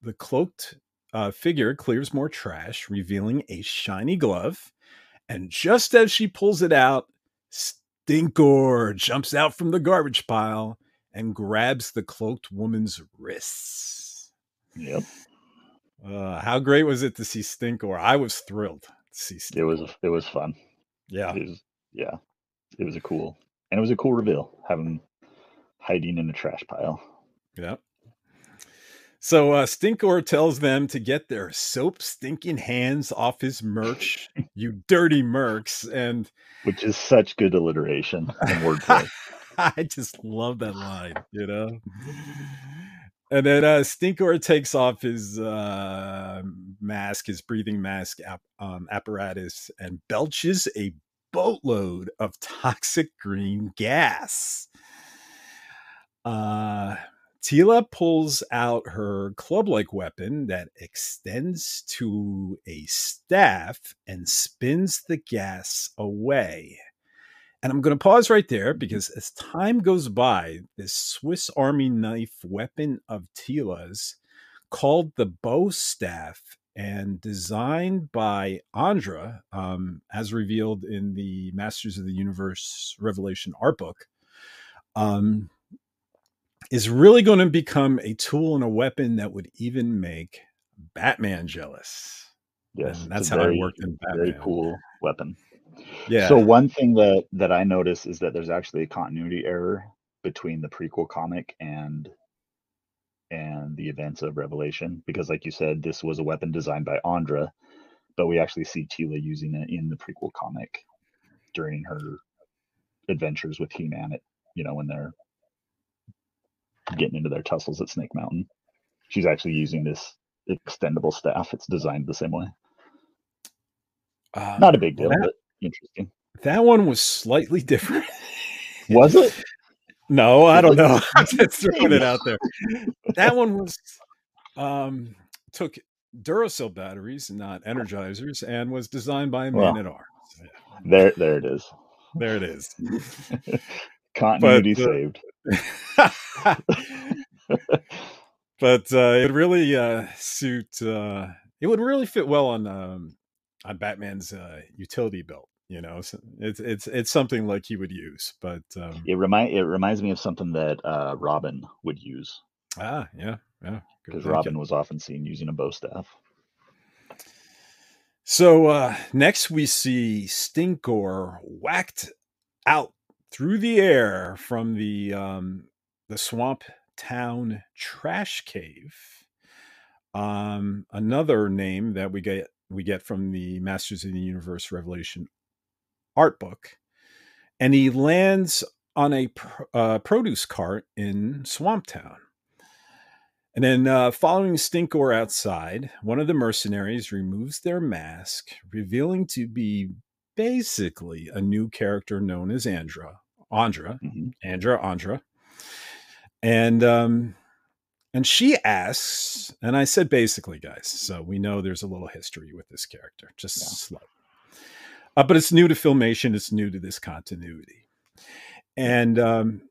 the cloaked uh, figure clears more trash, revealing a shiny glove. And just as she pulls it out, Stinkor jumps out from the garbage pile and grabs the cloaked woman's wrists. Yep. Uh, how great was it to see Stinkor? I was thrilled to see Stinkor. It was it was fun. Yeah. It was, yeah. It was a cool and it was a cool reveal having hiding in a trash pile. Yeah. So uh, Stinkor tells them to get their soap stinking hands off his merch, you dirty mercs, and which is such good alliteration and wordplay. I just love that line, you know. And then uh, Stinkor takes off his uh, mask, his breathing mask ap- um, apparatus, and belches a boatload of toxic green gas. Uh, Teela pulls out her club like weapon that extends to a staff and spins the gas away. And I'm going to pause right there because as time goes by, this Swiss Army knife weapon of Teela's, called the bow staff and designed by Andra, um, as revealed in the Masters of the Universe Revelation art book, um, is really going to become a tool and a weapon that would even make Batman jealous. Yes, and that's how very, I worked in Batman. Very cool weapon. Yeah. So one thing that that I notice is that there's actually a continuity error between the prequel comic and and the events of Revelation because, like you said, this was a weapon designed by Andra, but we actually see Teela using it in the prequel comic during her adventures with He-Man. At you know when they're getting into their tussles at Snake Mountain, she's actually using this extendable staff. It's designed the same way. Uh, Not a big deal, that, but interesting. That one was slightly different. was it? No, I don't know. I'm just throwing it out there. That one was um took Duracell batteries, not energizers, and was designed by a man well, at arms. There, there it is. There it is. Continuity but, uh, saved. but uh, it really uh, suit. Uh, it would really fit well on um, on Batman's uh, utility belt you know it's it's it's something like he would use but um, it remind it reminds me of something that uh, robin would use. Ah yeah yeah because robin was often seen using a bow staff. So uh, next we see stinkor whacked out through the air from the um, the swamp town trash cave. Um, another name that we get we get from the Masters of the Universe Revelation art book, and he lands on a uh, produce cart in Swamptown. And then, uh, following Stinkor outside, one of the mercenaries removes their mask, revealing to be basically a new character known as Andra, Andra, mm-hmm. Andra, Andra, and um, and she asks, and I said basically, guys, so we know there's a little history with this character, just yeah. slight. Uh, but it's new to filmation. It's new to this continuity. And um,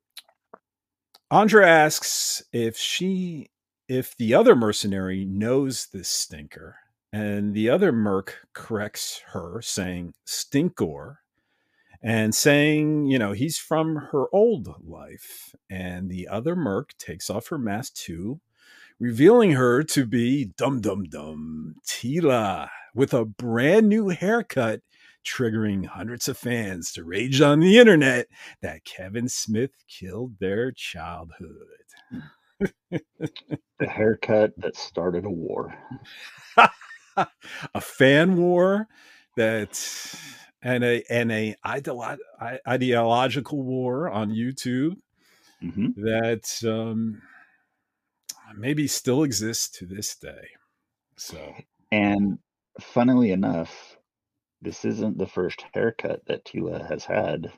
Andra asks if she, if the other mercenary knows this stinker, and the other merc corrects her, saying Stinkor, and saying, you know, he's from her old life. And the other merc takes off her mask too, revealing her to be Dum Dum Dum Teela with a brand new haircut, triggering hundreds of fans to rage on the internet that Kevin Smith killed their childhood. the haircut that started a war. a fan war that and a and a ideolo- ideological war on YouTube Mhm. that um, maybe still exists to this day. So And funnily enough, this isn't the first haircut that Teela has had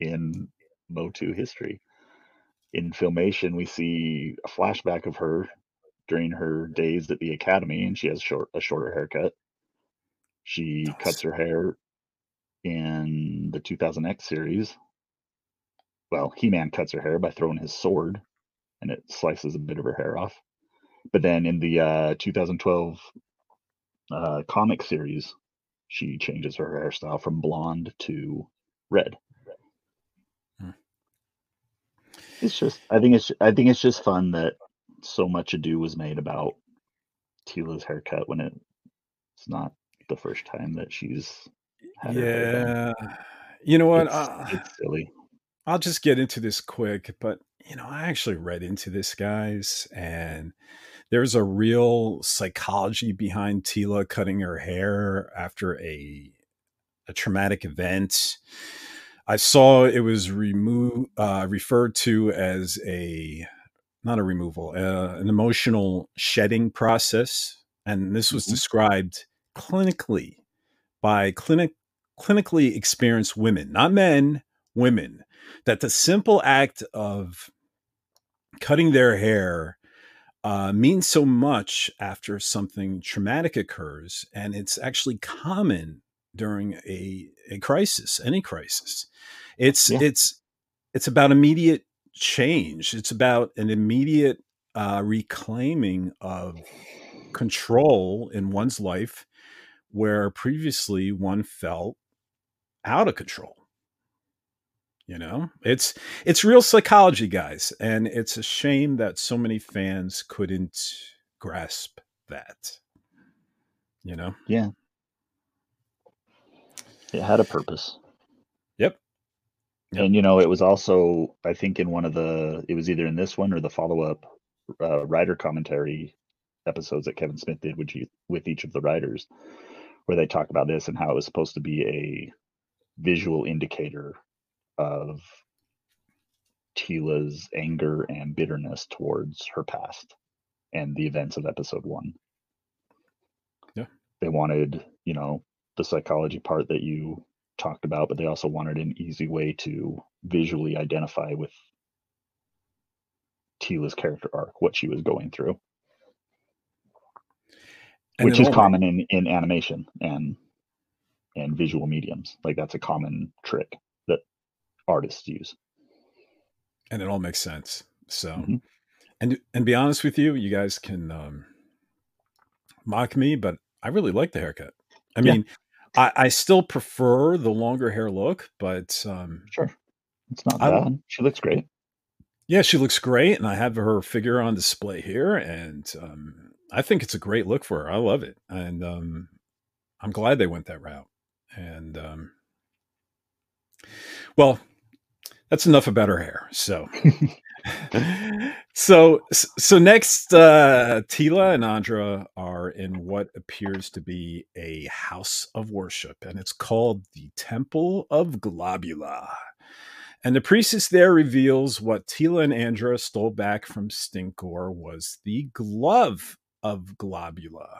in Motu history. In filmation, we see a flashback of her during her days at the academy, and she has short a shorter haircut. She cuts her hair in the 2000X series. Well, He-Man cuts her hair by throwing his sword, and it slices a bit of her hair off. But then in the uh, 2012 uh, comic series, she changes her hairstyle from blonde to red. Hmm. It's just, I think it's, I think it's just fun that so much ado was made about Teela's haircut when it, it's not the first time that she's yeah, you know what? It's, Uh, it's silly. I'll just get into this quick, but you know, I actually read into this, guys, and there's a real psychology behind Teela cutting her hair after a a traumatic event. I saw it was removed, uh, referred to as a not a removal, uh, an emotional shedding process, and this was Mhm. described clinically by clinic clinically experienced women, not men, women, that the simple act of cutting their hair uh, means so much after something traumatic occurs, and it's actually common during a a crisis, any crisis. It's Yeah. it's it's about immediate change. It's about an immediate uh, reclaiming of control in one's life, where previously one felt out of control. You know, it's it's real psychology, guys, and it's a shame that so many fans couldn't grasp that. You know, Yeah. It had a purpose. Yep. Yep. And you know, it was also I think in one of the it was either in this one or the follow-up uh, writer commentary episodes that Kevin Smith did with you, with each of the writers where they talk about this and how it was supposed to be a visual indicator of Teela's anger and bitterness towards her past and the events of episode 1. Yeah. They wanted, you know, the psychology part that you talked about, but they also wanted an easy way to visually identify with Teela's character arc, what she was going through, And which is common in, in animation and and visual mediums. Like that's a common trick that artists use. and it all makes sense. So, Mhm. and and be honest with you, you guys can um, mock me, but I really like the haircut. I Yeah. mean, I, I still prefer the longer hair look, but um, Sure. It's not I- bad. She looks great. yeah, she looks great, and I have her figure on display here, and um, I think it's a great look for her. I love it, and um, I'm glad they went that route. And um, well, that's enough about her hair. So, so, so next, uh, Teela and Andra are in what appears to be a house of worship, and it's called the Temple of Globula. And the priestess there reveals what Teela and Andra stole back from Stinkor was the glove of Globula,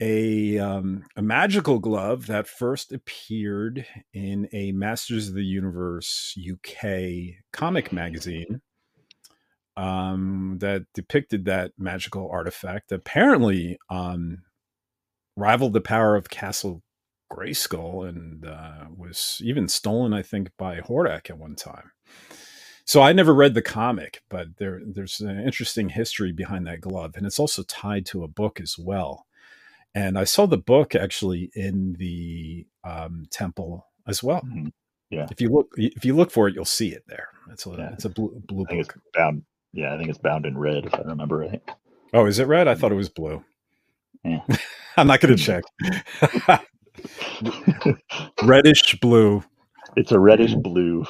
a um, a magical glove that first appeared in a Masters of the Universe UK comic magazine um, that depicted that magical artifact. Apparently, um, rivaled the power of Castle Grayskull and uh, was even stolen, I think, by Hordak at one time. So I never read the comic, but there there's an interesting history behind that glove, and it's also tied to a book as well. And I saw the book actually in the um, temple as well. Mhm. Yeah. If you look, if you look for it, you'll see it there. It's a Yeah. it's a blue blue I think book. it's bound Yeah, I think it's bound in red if I remember right. Oh, is it red? I thought it was blue. Yeah. I'm not going to check. Reddish blue. It's a reddish blue.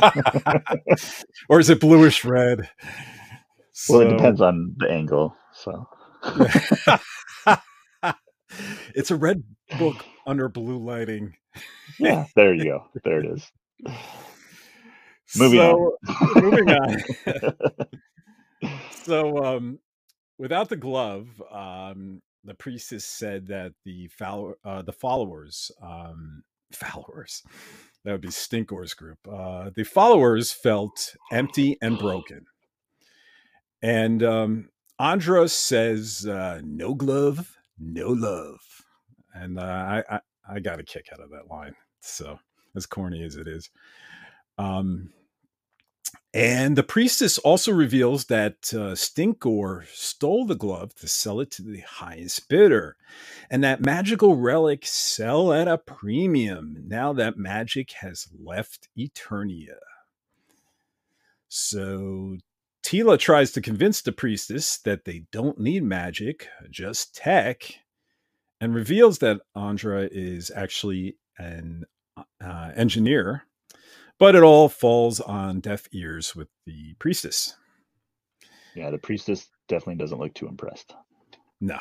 or is it bluish red? Well, it depends on the angle. So it's a red book under blue lighting. Yeah, there you go. There it is. Moving so, on. moving on. so, um, without the glove, um, the priestess said that the follow- uh, the followers, um, followers, that would be Stinkor's group. Uh, the followers felt empty and broken, and um, Andra says, uh, "No glove, no love," and uh, I, I I got a kick out of that line. So as corny as it is. Um, and the priestess also reveals that uh, Stinkor stole the glove to sell it to the highest bidder, and that magical relics sell at a premium now that magic has left Eternia. So Teela tries to convince the priestess that they don't need magic, just tech, and reveals that Andra is actually an uh, engineer but it all falls on deaf ears with the priestess. Yeah, the priestess definitely doesn't look too impressed. No,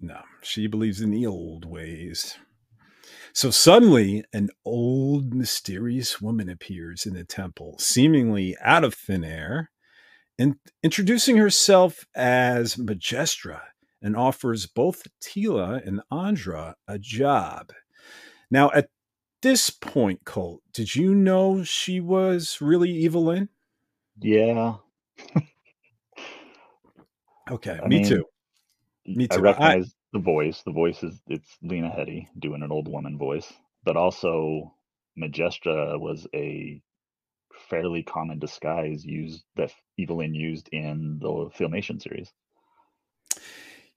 no. She believes in the old ways. So suddenly, an old, mysterious woman appears in the temple, seemingly out of thin air, and introducing herself as Majestra and offers both Teela and Andra a job. Now, at this point, Colt, did you know she was really Evil-Lyn? Yeah. okay, I me mean, too. Me too. I recognize I, the voice. The voice is it's Lena Headey doing an old woman voice, but also Majestra was a fairly common disguise used that Evil-Lyn used in the Filmation series.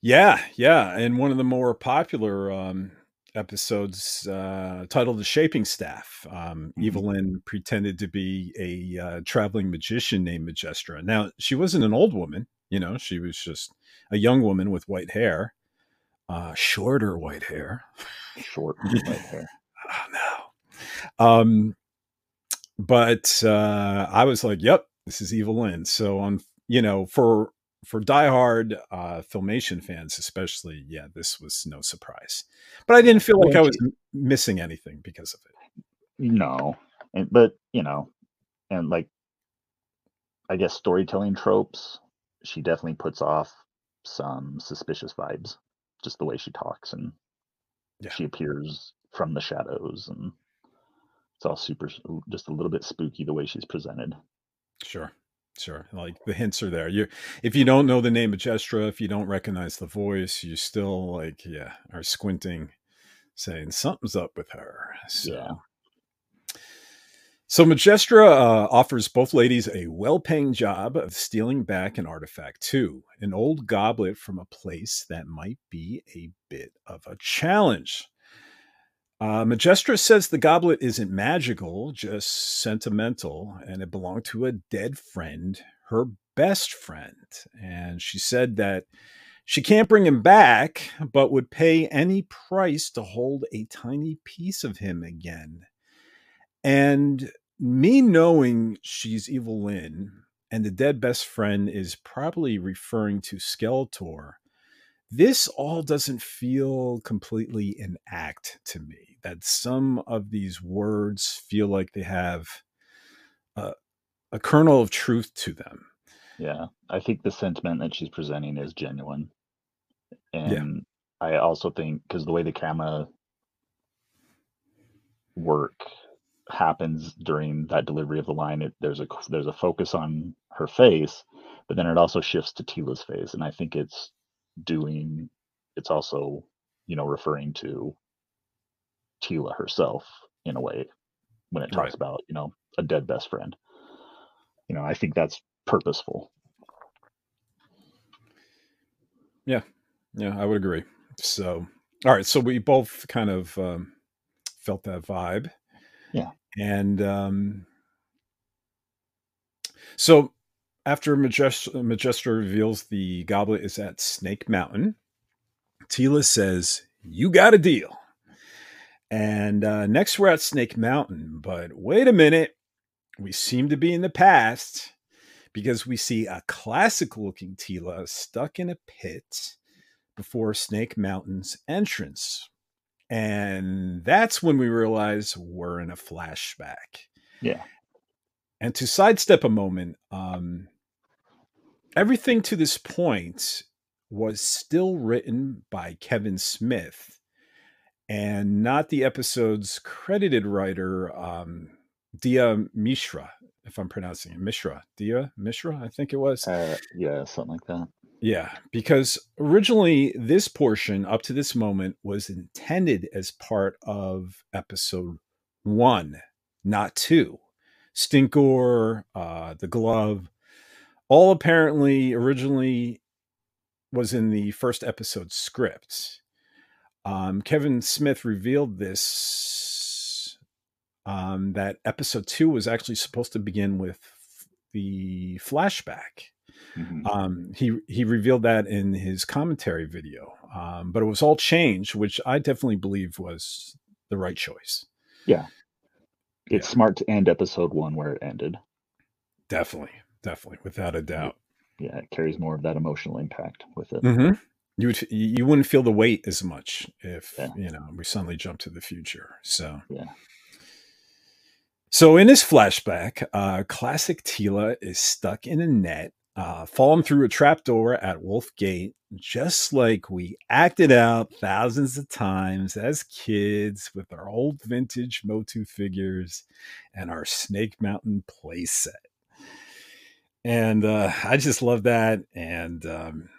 Yeah, yeah, and one of the more popular um, episodes uh, titled "The Shaping Staff." Um, mm-hmm. Evil-Lyn pretended to be a uh, traveling magician named Majestra. Now she wasn't an old woman, you know; she was just a young woman with white hair, uh, shorter white hair, short white hair. oh no. Um, but uh, I was like, "Yep, this is Evil-Lyn." So on, you know, for for diehard uh, filmation fans, especially, yeah, this was no surprise. But I didn't feel like I was missing anything because of it. No, and, but you know, and like, I guess storytelling tropes, she definitely puts off some suspicious vibes, just the way she talks and yeah. she appears from the shadows, and it's all super, just a little bit spooky the way she's presented. Sure. Sure. Like the hints are there. You if you don't know the name of Majestra, if you don't recognize the voice, you still like, yeah, are squinting, saying something's up with her. So yeah. So Majestra uh, offers both ladies a well-paying job of stealing back an artifact too, an old goblet from a place that might be a bit of a challenge. Uh, says the goblet isn't magical, just sentimental, and it belonged to a dead friend, her best friend. And she said that she can't bring him back, but would pay any price to hold a tiny piece of him again. And me knowing she's Evil-Lyn and the dead best friend is probably referring to Skeletor, this all doesn't feel completely an act to me that some of these words feel like they have a, a kernel of truth to them. Yeah, I think the sentiment that she's presenting is genuine. And yeah. I also think because the way the camera work happens during that delivery of the line, it, there's a there's a focus on her face, but then it also shifts to Teela's face, and I think it's doing it's also you know referring to Teela herself in a way when it talks right. about you know a dead best friend. You know, I think that's purposeful. Yeah, yeah, I would agree. So, all right, so we both kind of um, felt that vibe. Yeah, and um, so after Majest- reveals the goblet is at Snake Mountain, Teela says, You got a deal. And uh, next we're at Snake Mountain, but wait a minute. We seem to be in the past because we see a classic looking Teela stuck in a pit before Snake Mountain's entrance. And that's when we realize we're in a flashback. Yeah. And to sidestep a moment, um, everything to this point was still written by Kevin Smith and not the episode's credited writer, um, Diya Mishra, if I'm pronouncing it. Mishra. Diya Mishra, I think it was. Uh, yeah, something like that. Yeah, because originally this portion up to this moment was intended as part of episode one, not two. Stinkor, uh, the glove, all apparently originally was in the first episode script. Um, Kevin Smith revealed this um, that episode two was actually supposed to begin with the flashback. Mm-hmm. Um, he he revealed that in his commentary video, um, but it was all changed, which I definitely believe was the right choice. Yeah, it's yeah. smart to end episode one where it ended. Definitely, definitely, without a doubt. Yeah, it carries more of that emotional impact with it. Mm-hmm. You would you wouldn't feel the weight as much if yeah. you know we suddenly jump to the future. So yeah. So in this flashback, uh, classic Teela is stuck in a net, uh, fallen through a trapdoor at Wolf Gate, just like we acted out thousands of times as kids with our old vintage Motu figures and our Snake Mountain playset and uh, I just love that. And um,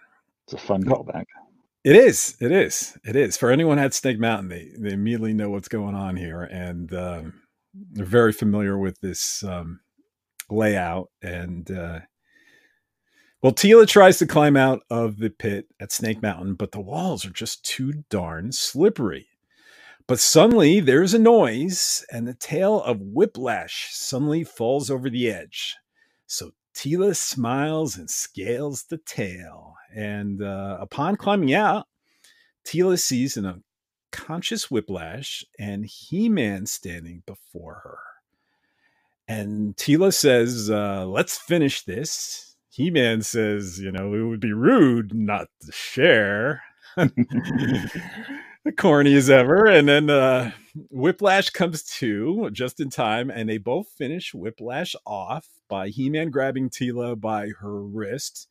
it's a fun callback. It is. It is. It is. For anyone at Snake Mountain, they they immediately know what's going on here, and um, they're very familiar with this um, layout. And uh, well, Teela tries to climb out of the pit at Snake Mountain, but the walls are just too darn slippery. But suddenly there's a noise, and the tail of Whiplash suddenly falls over the edge. So Teela smiles and scales the tail. And uh, upon climbing out, Teela sees an unconscious whiplash and He Man standing before her. And Teela says, uh, Let's finish this. He Man says, You know, it would be rude not to share. corny as ever. And then uh, Whiplash comes to just in time, and they both finish Whiplash off by He Man grabbing Teela by her wrist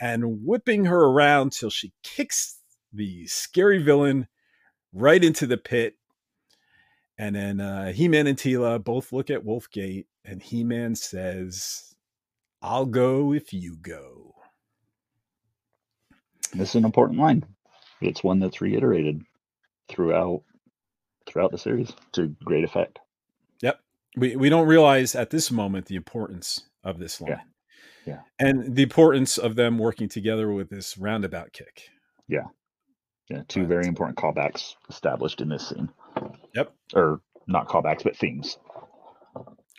and whipping her around till she kicks the scary villain right into the pit. And then uh, He Man and Teela both look at Wolfgate, and He Man says, I'll go if you go. This is an important line. It's one that's reiterated throughout throughout the series to great effect. Yep. We we don't realize at this moment the importance of this line. Yeah. Yeah. And the importance of them working together with this roundabout kick. Yeah. Yeah. Two but, very important callbacks established in this scene. Yep. Or not callbacks, but themes.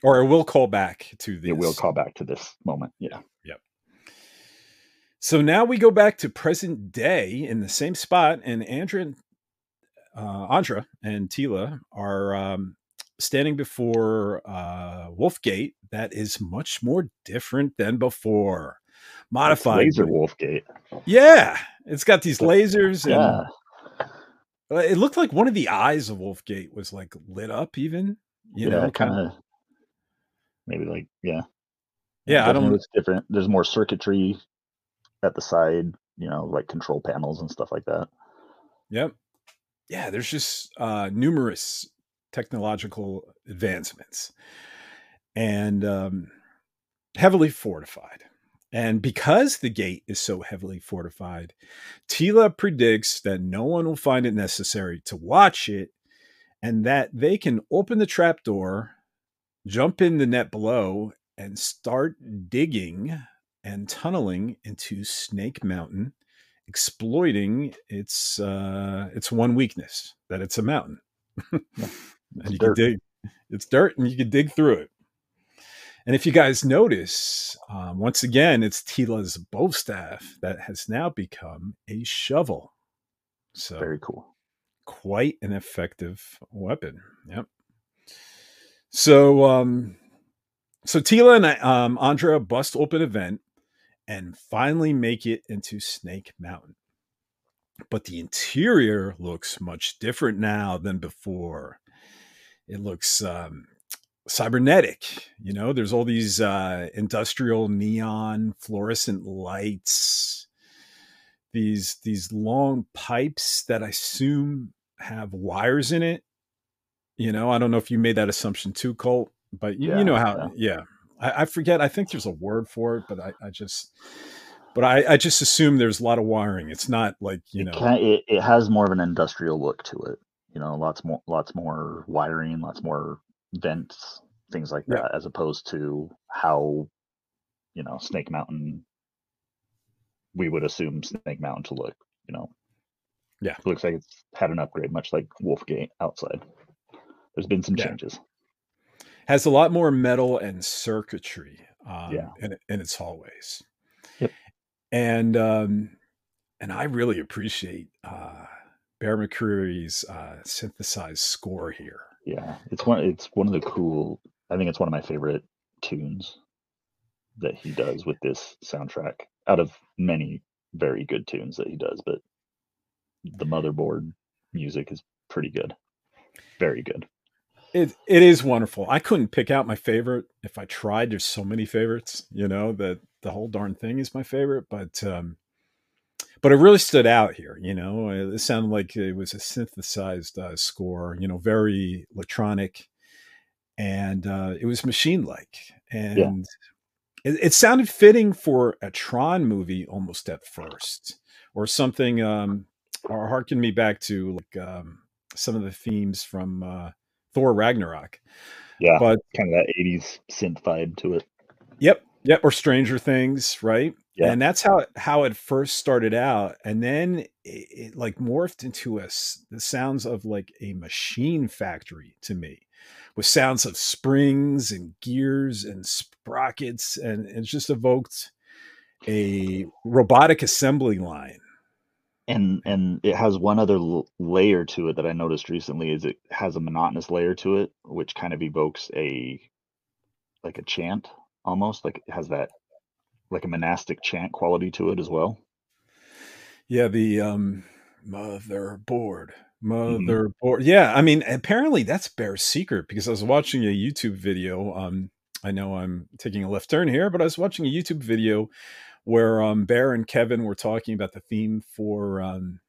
Or it will call back to this. It will call back to this moment. Yeah. Yep. So now we go back to present day in the same spot, and Andrea uh, Andra and Teela are um, standing before uh, Wolfgate that is much more different than before. Modified it's laser Wolfgate. Yeah, it's got these lasers. And, yeah, it looked like one of the eyes of Wolfgate was like lit up, even. You yeah, know, kind of. Maybe like yeah. Yeah, I don't. Know. It's different. There's more circuitry at the side. You know, like control panels and stuff like that. Yep yeah, there's just uh, numerous technological advancements and um, heavily fortified. And because the gate is so heavily fortified, Teela predicts that no one will find it necessary to watch it and that they can open the trapdoor, jump in the net below, and start digging and tunneling into Snake Mountain exploiting its uh, its one weakness that it's a mountain. and you dirt. can dig it's dirt and you can dig through it. And if you guys notice, um, once again, it's Teela's bow staff that has now become a shovel. So Very cool. quite an effective weapon. Yep. So, um, so Teela and um, Andra bust open a vent and finally make it into Snake Mountain. But the interior looks much different now than before. It looks um, cybernetic. You know, there's all these uh, industrial neon fluorescent lights. These these long pipes that I assume have wires in it. You know, I don't know if you made that assumption too, Colt, but you, Yeah, you know how. Yeah, I, I forget. I think there's a word for it, but I, I just. But I, I just assume there's a lot of wiring. It's not like you it, know. can, it, it has more of an industrial look to it. You know, lots more lots more wiring, lots more vents, things like Yeah. that, as opposed to how you know Snake Mountain we would assume Snake Mountain to look. You know, Yeah. it looks like it's had an upgrade, much like Wolfgate outside. There's been some Yeah. changes. has a lot more metal and circuitry um, Yeah. in, in its hallways. Yep. And um, and I really appreciate uh, Bear McCreary's uh, synthesized score here. Yeah, it's one. It's one of the cool. I think it's one of my favorite tunes that he does with this soundtrack. Out of many very good tunes that he does, but the motherboard music is pretty good. Very good. It it is wonderful. I couldn't pick out my favorite if I tried. There's so many favorites, you know, that the whole darn thing is my favorite. But um, but it really stood out here. You know, it sounded like it was a synthesized uh, score. You know, very electronic, and uh, it was machine like, and it, it sounded fitting for a Tron movie almost at first, or something. Um, or harken me back to like um, some of the themes from. Uh, Thor Ragnarok. Yeah, But kind of that '80s synth vibe to it. yep, yep, or Stranger Things, right? Yeah. And that's how it, how it first started out, and then it, it like morphed into a the sounds of like a machine factory to me, with sounds of springs and gears and sprockets, and it just evoked a robotic assembly line. and and it has one other l- layer to it that I noticed recently is it has a monotonous layer to it, which kind of evokes a like a chant almost like it has that like a monastic chant quality to it as well. Yeah, the um motherboard. Motherboard. Yeah, I mean, apparently that's Bear's secret because I was watching a YouTube video. Um, I know I'm taking a left turn here, but I was watching a YouTube video where um Bear and Kevin were talking about the theme for um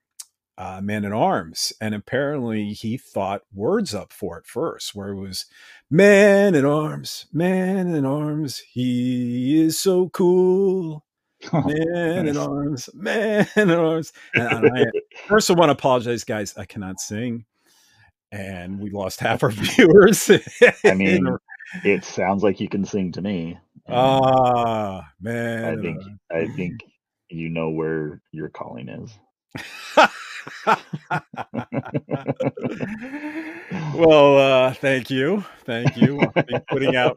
uh, Man in Arms, and apparently he thought words up for it first, where it was Man in Arms, Man in Arms, he is so cool. Man in arms, man in arms. And I, first, I want to apologize, guys. I cannot sing, and we lost half our viewers. I mean, it sounds like you can sing to me. ah, man. I think. I think you know where your calling is. Well, uh, thank you, thank you. Putting out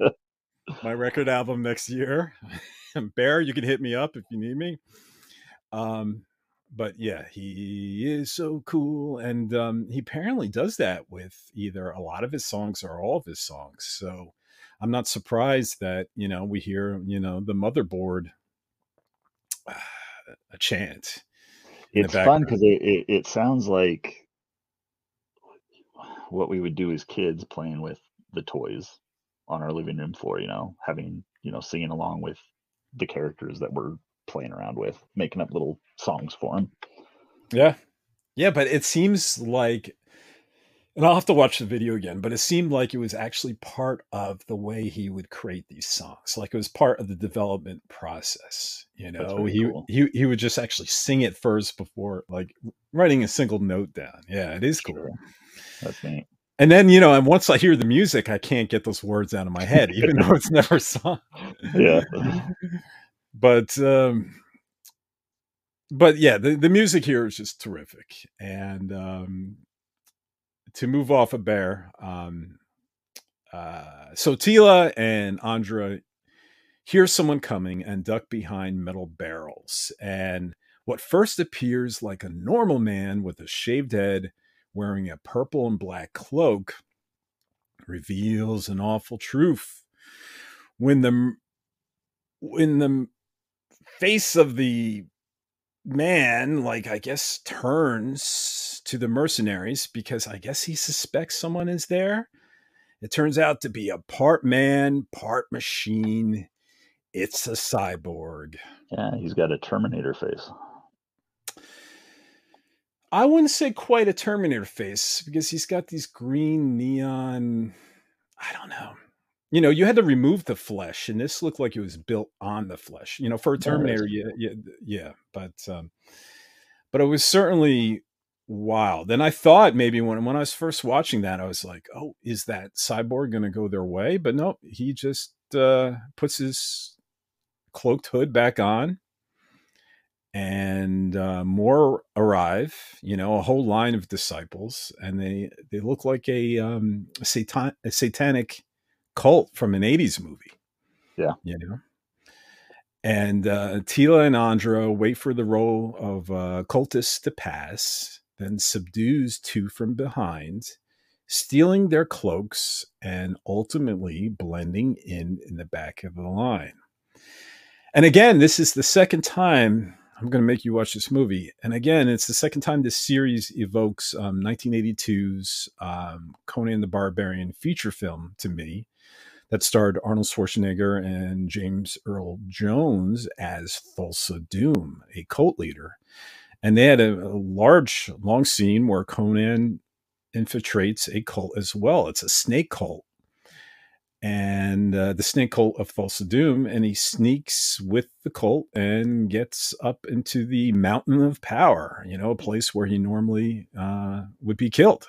my record album next year. Bear, you can hit me up if you need me. Um, but yeah, he is so cool, and um, he apparently does that with either a lot of his songs or all of his songs. So I'm not surprised that you know we hear you know the motherboard a chant. It's fun because it, it, it sounds like what we would do as kids playing with the toys on our living room floor, you know, having, you know, singing along with the characters that we're playing around with, making up little songs for them. Yeah. Yeah, but it seems like and I'll have to watch the video again, but it seemed like it was actually part of the way he would create these songs. Like it was part of the development process. You know, he cool. he he would just actually sing it first before like writing a single note down. Yeah, it is cool. Sure. That's neat. And then, you know, and once I hear the music, I can't get those words out of my head, even though it's never sung. Yeah. but um but yeah the, the music here is just terrific and um to move off of bear um uh so teela and andra hear someone coming and duck behind metal barrels. And what first appears like a normal man with a shaved head wearing a purple and black cloak reveals an awful truth. When the when the face of the man, like I guess, turns to the mercenaries because I guess he suspects someone is there. It turns out to be a part man, part machine. It's a cyborg. Yeah, he's got a Terminator face. I wouldn't say quite a Terminator face because he's got these green neon. I don't know. You know, you had to remove the flesh, and this looked like it was built on the flesh. You know, for a Terminator, yeah, yeah, yeah. But, um, but it was certainly wild. And I thought maybe when when I was first watching that, I was like, "Oh, is that cyborg going to go their way?" But no, he just uh, puts his cloaked hood back on and uh, more arrive. You know, a whole line of disciples, and they they look like a um, satan a satanic cult from an '80s movie. Yeah, you know. And uh, Teela and Andra wait for the role of uh, cultists to pass, then subdues two from behind, stealing their cloaks and ultimately blending in in the back of the line. And again, this is the second time I'm going to make you watch this movie. And again, it's the second time this series evokes um, 1982's um, Conan the Barbarian feature film to me that starred Arnold Schwarzenegger and James Earl Jones as Thulsa Doom, a cult leader. And they had a, a large, long scene where Conan infiltrates a cult as well. It's a snake cult and uh, the snake cult of Thulsa Doom, and he sneaks with the cult and gets up into the Mountain of Power, you know, a place where he normally uh, would be killed.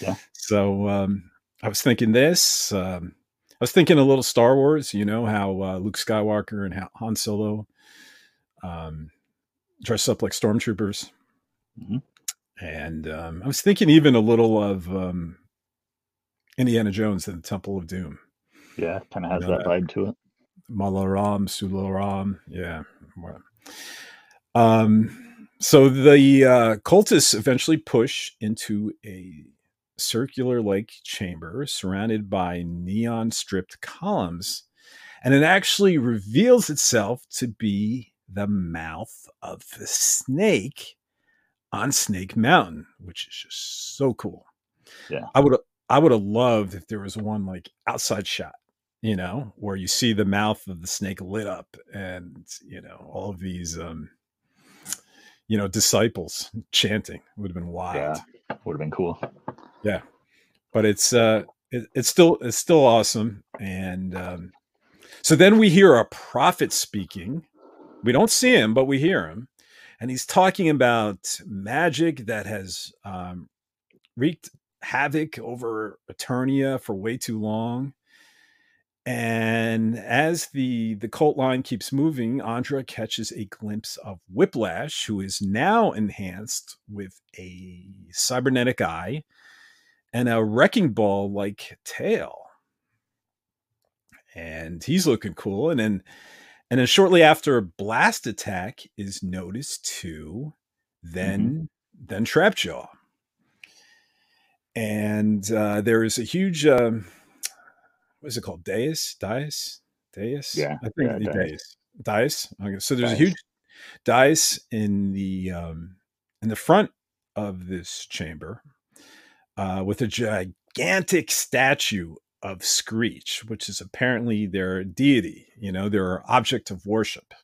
Yeah. so um, I was thinking this. Um, I was thinking a little Star Wars, you know, how uh, Luke Skywalker and Han Solo um, dress up like stormtroopers. Mm-hmm. And um, I was thinking even a little of um, Indiana Jones and the Temple of Doom yeah, kind of has you know, that vibe to it. Malaram, Sularam. Yeah. Um, so the uh, cultists eventually push into a circular like chamber surrounded by neon stripped columns. And it actually reveals itself to be the mouth of the snake on Snake Mountain, which is just so cool. Yeah. I would I would have loved if there was one like outside shot you know, where you see the mouth of the snake lit up and, you know, all of these, um, you know, disciples chanting would have been wild. Yeah, would have been cool. Yeah. But it's, uh, it, it's still, it's still awesome. And, um, so then we hear a prophet speaking. We don't see him, but we hear him. And he's talking about magic that has um, wreaked havoc over Eternia for way too long and as the the cult line keeps moving, Andra catches a glimpse of Whiplash, who is now enhanced with a cybernetic eye and a wrecking ball like tail. And he's looking cool. And then and then shortly after a blast attack is noticed too, then mm-hmm. then Trapjaw. And uh, there is a huge um, what is it called? Dais, Dais, Dais. Yeah, I think yeah, Dais. Dais. Okay. So there's a huge dais in the um, in the front of this chamber uh, with a gigantic statue of Screech, which is apparently their deity. You know, their object of worship.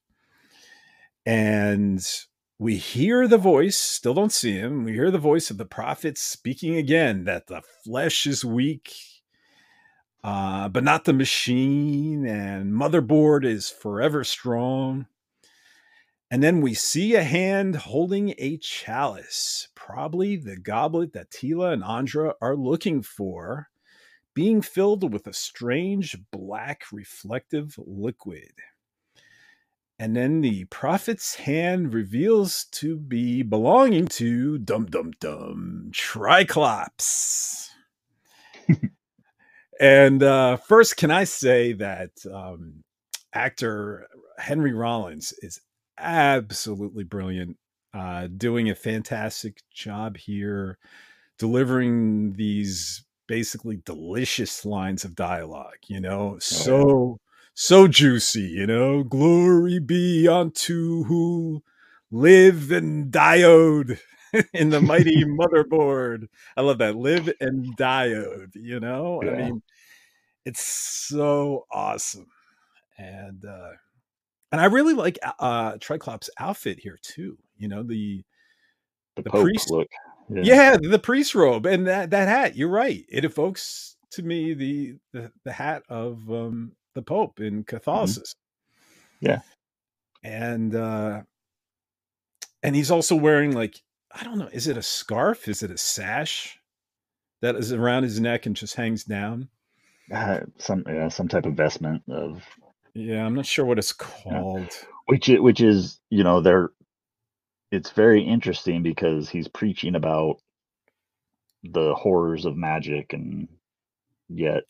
And we hear the voice, still don't see him. We hear the voice of the prophet speaking again that the flesh is weak uh, but not the machine. And motherboard is forever strong. And then we see a hand holding a chalice, probably the goblet that Teela and Andra are looking for, being filled with a strange black reflective liquid. And then the prophet's hand reveals to be belonging to Dum Dum Dum Triclops. And uh, first, can I say that um, actor Henry Rollins is absolutely brilliant, uh, doing a fantastic job here, delivering these basically delicious lines of dialogue. You know, so so juicy. You know, glory be unto who live and diode in the mighty motherboard. I love that. Live and diode, you know? Yeah. I mean, it's so awesome. And uh and I really like uh Triclops outfit here too. You know, the The, The priest- look. yeah. the priest robe and that that hat. You're right. It evokes to me the the, the hat of um the Pope in Catholicism. Yeah. And uh and he's also wearing like I don't know, is it a scarf? Is it a sash that is around his neck and just hangs down? Uh, some yeah, some type of vestment of Yeah, I'm not sure what it's called. which i- which is you know they're it's very interesting because he's preaching about the horrors of magic and yet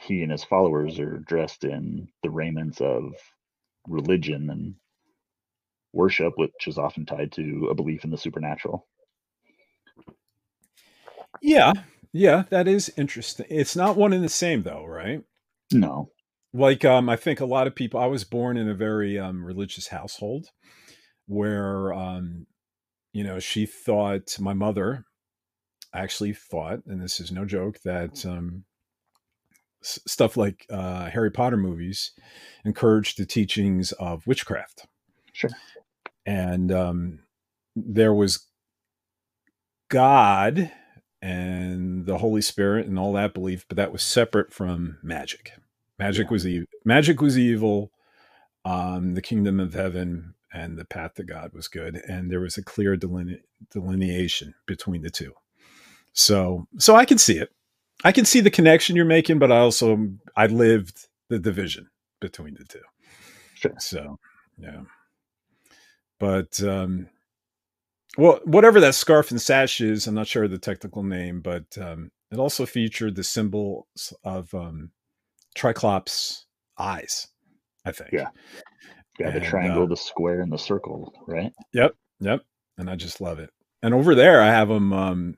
he and his followers are dressed in the raiments of religion and worship which is often tied to a belief in the supernatural Yeah, yeah, that is interesting. It's not one and the same though, right? no Like um I think a lot of people I was born in a very um religious household where um you know, she thought my mother actually thought and this is no joke that um s- stuff like uh Harry Potter movies encouraged the teachings of witchcraft. Sure. And um there was God and the Holy Spirit and all that belief, but that was separate from magic. Magic Yeah. was e- magic was evil. Um, the kingdom of heaven and the path to God was good, and there was a clear deline- delineation between the two. So, so I can see it. I can see the connection you're making, but I also I lived the division between the two. Sure. So, yeah. But um, well, whatever that scarf and sash is, I'm not sure of the technical name, but um, it also featured the symbols of um, Triclops' eyes. I think. Yeah. yeah the And, triangle uh, the square and the circle right Yep. Yep. And I just love it. And over there, I have them um,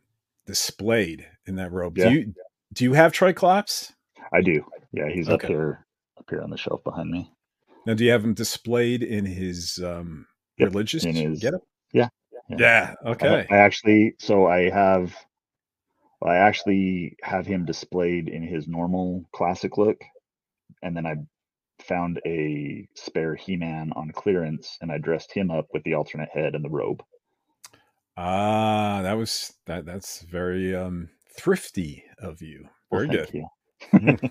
displayed in that robe. Yeah. Do you do you have Triclops? i do yeah he's up here up here on the shelf behind me Now, do you have him displayed in his um, Yep, religious in his- getup? yeah, Yeah. yeah. I- Okay. I, actually, so I have, I actually have him displayed in his normal classic look, and then I found a spare He-Man on clearance, and I dressed him up with the alternate head and the robe. Ah, that was that. That's very um, thrifty of you. Well, Very thank good. you.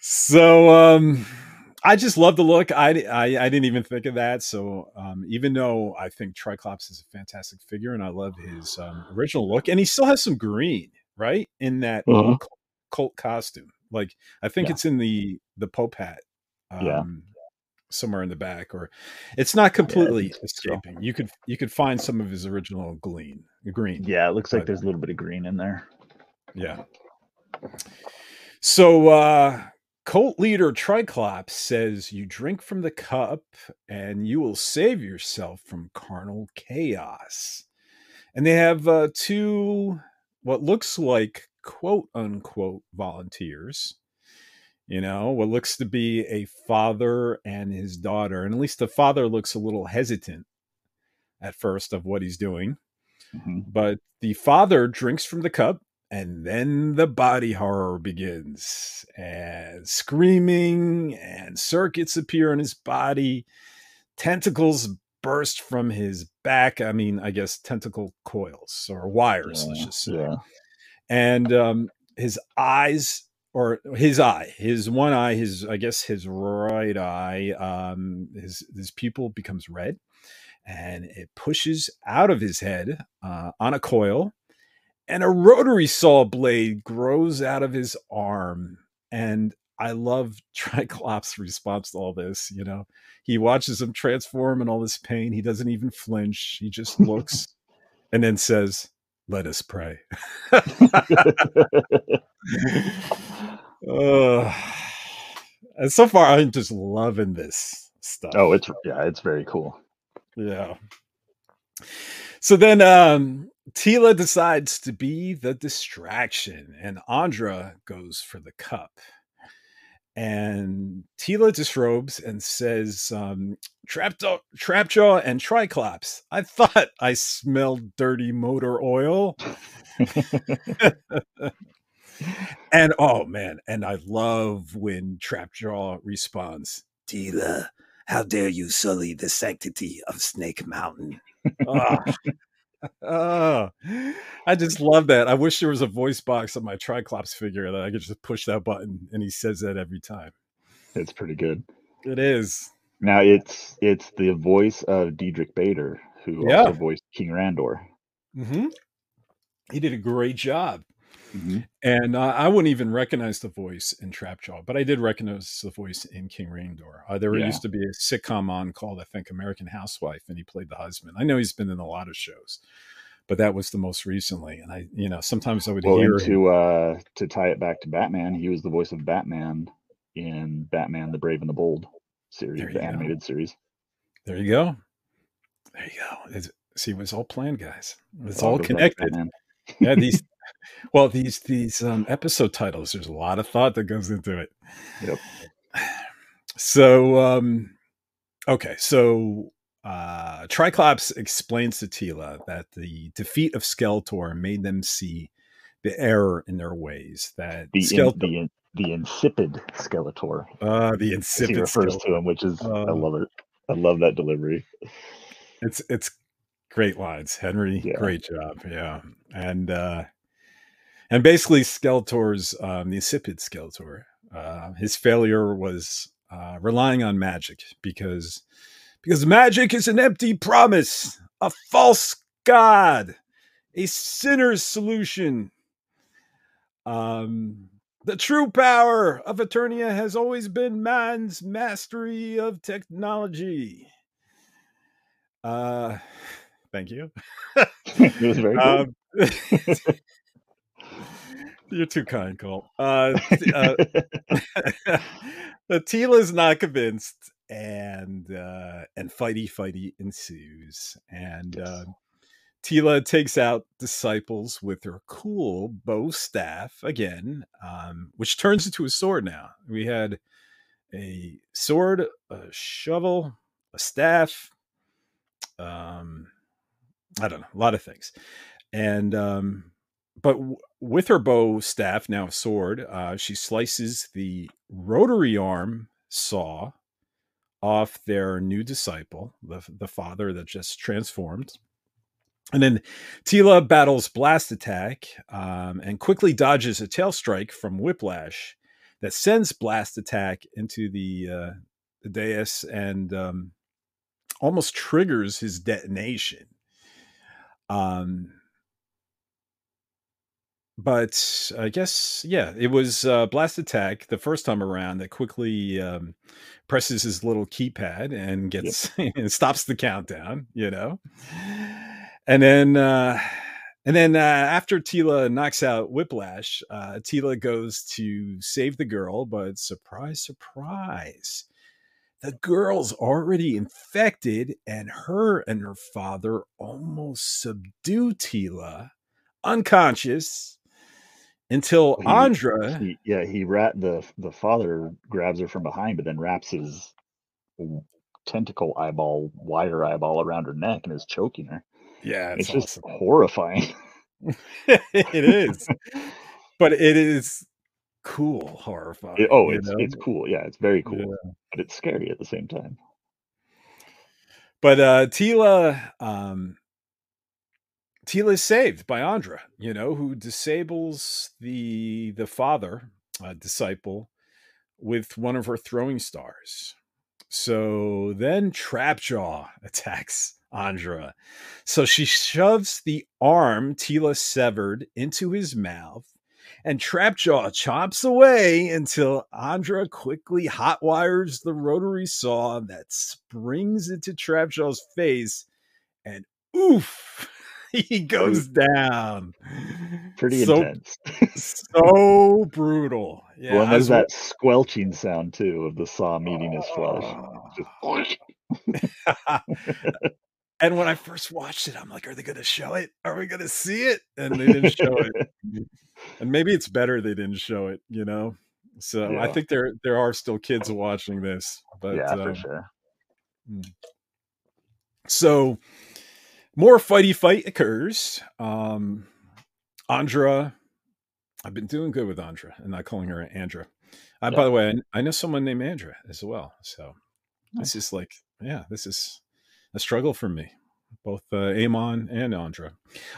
so um I just love the look. I, I I didn't even think of that. So um, even though I think Triclops is a fantastic figure and I love his um, original look, and he still has some green right in that Uh-huh. cult, cult costume. Like I think Yeah. it's in the the Pope hat. Um, Yeah. somewhere in the back, or it's not completely think so. escaping. You could you could find some of his original green green. Yeah, it looks like there's a little bit of green in there. Yeah. So uh cult leader Triclops says you drink from the cup and you will save yourself from carnal chaos. And they have uh two what looks like quote unquote volunteers. You know, what looks to be a father and his daughter. And at least the father looks a little hesitant at first of what he's doing Mhm. but the father drinks from the cup and then the body horror begins and screaming and circuits appear in his body tentacles burst from his back i mean i guess tentacle coils or wires let's just say yeah. and um, his eyes or his eye his one eye his i guess his right eye um, his his pupil becomes red and it pushes out of his head uh, on a coil and a rotary saw blade grows out of his arm and i love triclops response to all this you know he watches him transform in all this pain he doesn't even flinch he just looks and then says let us pray Ugh. And so far, I'm just loving this stuff. Oh, it's yeah, it's very cool. Yeah. So then um Teela decides to be the distraction, and Andra goes for the cup. And Teela disrobes and says, um, Trapjaw, and Triclops, I thought I smelled dirty motor oil. and oh man, and I love when Trapjaw responds, Teela, how dare you sully the sanctity of Snake Mountain? Oh, I just love that. I wish there was a voice box on my Triclops figure that I could just push that button and he says that every time. It's pretty good. It is. Now it's it's the voice of Diedrich Bader, who Yeah. also voiced King Randor. hmm He did a great job. Mhm. And uh, I wouldn't even recognize the voice in Trapjaw, but I did recognize the voice in King Randor. Uh, there Yeah. used to be a sitcom on called, I think, American Housewife, and he played the husband. I know he's been in a lot of shows, but that was the most recently. And I, you know, sometimes I would Well, hear to uh, to tie it back to Batman, he was the voice of Batman in Batman: The Brave and the Bold series, the go. animated series. There you go. There you go. It's, see, it was all planned, guys. It's all back connected. Yeah these well these these um episode titles there's a lot of thought that goes into it Yep. so um okay so uh triclops explains to teela that the defeat of skeletor made them see the error in their ways that The in, the in, the insipid Skeletor, uh the he insipid refers Skeletor. to him, which is I Uh, love it. I love that delivery. it's it's great lines henry Yeah. great job yeah and uh and basically skeletor's um the insipid skeletor uh his failure was uh relying on magic because because magic is an empty promise a false god a sinner's solution. Um the true power of eternia has always been man's mastery of technology. Uh thank you. It was very good. um, you're too kind, Colt. Uh, uh, Teela's not convinced, and uh, and fighty fighty ensues, and uh, Teela takes out disciples with her cool bow staff again, um, which turns into a sword. Now we had a sword, a shovel, a staff. Um, I don't know, a lot of things, and um, but w- with her bow staff now a sword, uh, she slices the rotary arm saw off their new disciple, the the father that just transformed. And then Teela battles Blast Attack um, and quickly dodges a tail strike from Whiplash that sends Blast Attack into the, uh, the dais and um, almost triggers his detonation. Um, but I guess yeah, it was uh, Blast Attack the first time around that quickly um, presses his little keypad and gets and stops the countdown. You know, and then uh, and then uh, after Teela knocks out Whiplash, uh, Teela goes to save the girl, but surprise, surprise. The girl's already infected, and her and her father almost subdue Teela, unconscious, until he- Andra. He, yeah, he rat the the father grabs her from behind, but then wraps his tentacle eyeball, wire eyeball around her neck and is choking her. Yeah, It's, it's, just horrifying. it is, but it is cool, horrifying. It- oh, it's know? it's cool. Yeah, it's very cool, Yeah. but it's scary at the same time. But uh Teela um Teela is saved by Andra, you know, who disables the the father uh, disciple with one of her throwing stars. So then Trapjaw attacks Andra. So she shoves the arm Teela severed into his mouth, and Trapjaw chomps away until Andra quickly hotwires the rotary saw that springs into Trapjaw's face, and oof, he goes down. Pretty so, intense. so brutal. Yeah, well, there's that squelching sound too of the saw meeting his flesh. Just and when I first watched it, I'm like, are they going to show it? Are we going to see it? And they didn't show it. And maybe it's better they didn't show it, you know. So I think there there are still kids watching this, but yeah, for um, sure. So more fighty fight occurs. Um Andra, I've been doing good with Andra and not calling her Andra. Uh, By the way, I, I know someone named Andra as well. So this is like, yeah, this is a struggle for me. Both uh, Amon and Andra.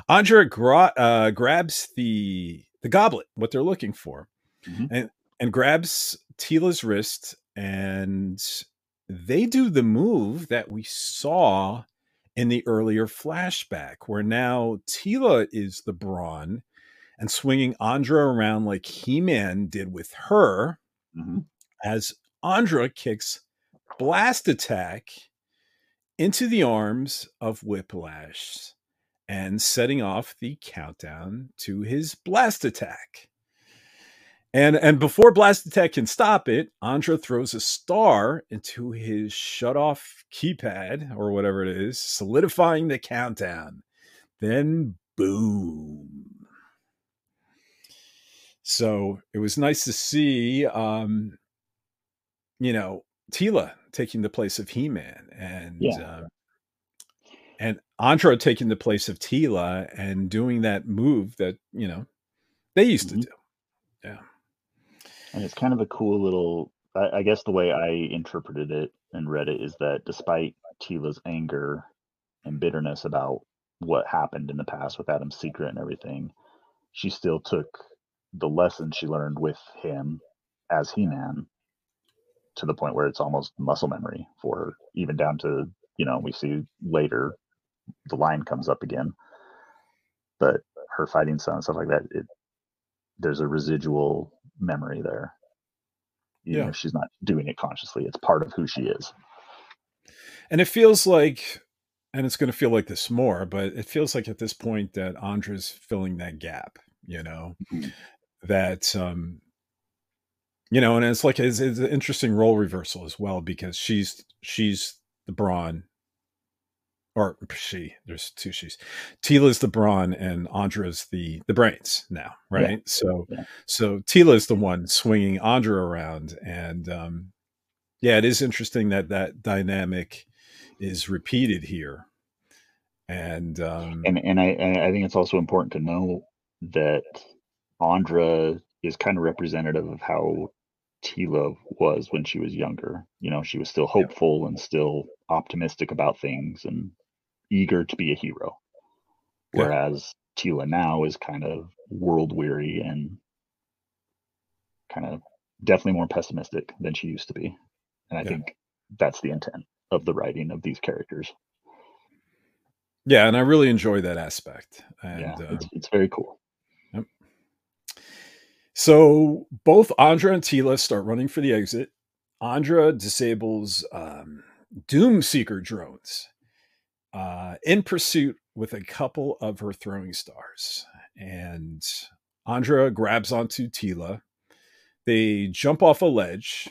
Andra gra- uh, grabs the the goblet, what they're looking for, Mhm. and and grabs Teela's wrist, and they do the move that we saw in the earlier flashback, where now Teela is the brawn and swinging Andra around like He Man did with her, Mhm. as Andra kicks Blast Attack into the arms of Whiplash and setting off the countdown to his Blast Attack. And and before Blast Attack can stop it, Andra throws a star into his shut off keypad or whatever it is, solidifying the countdown. Then boom. So it was nice to see um, you know, Teela taking the place of He Man and Yeah. uh, and Andra taking the place of Teela and doing that move that, you know, they used Mhm. to do. Yeah. And it's kind of a cool little. I, I guess the way I interpreted it and read it is that despite Teela's anger and bitterness about what happened in the past with Adam's secret and everything, she still took the lesson she learned with him as He Man to the point where it's almost muscle memory for her, even down to, you know, we see later the line comes up again. But her fighting style and stuff like that, it, there's a residual memory there. Even Yeah. if she's not doing it consciously, it's part of who she is. And it feels like, and it's going to feel like this more, but it feels like at this point that Andra's filling that gap, you know, Mhm. that, um, you know, and it's like it's, it's an interesting role reversal as well because she's she's the brawn, or she. There's two she's. Teela's the brawn and Andra's the the brains now, right? So Yeah. so Teela's the one swinging Andra around, and um, yeah, it is interesting that that dynamic is repeated here, and um, And and I and I think it's also important to know that Andra is kind of representative of how Teela was when she was younger. You know, she was still hopeful and still optimistic about things and eager to be a hero. Whereas Teela now is kind of world weary and kind of definitely more pessimistic than she used to be. And I Yeah. think that's the intent of the writing of these characters. yeah, and I really enjoy that aspect. And yeah, uh, it's, it's very cool. So both Andra and Teela start running for the exit. Andra disables um, Doom Seeker drones uh, in pursuit with a couple of her throwing stars. And Andra grabs onto Teela. They jump off a ledge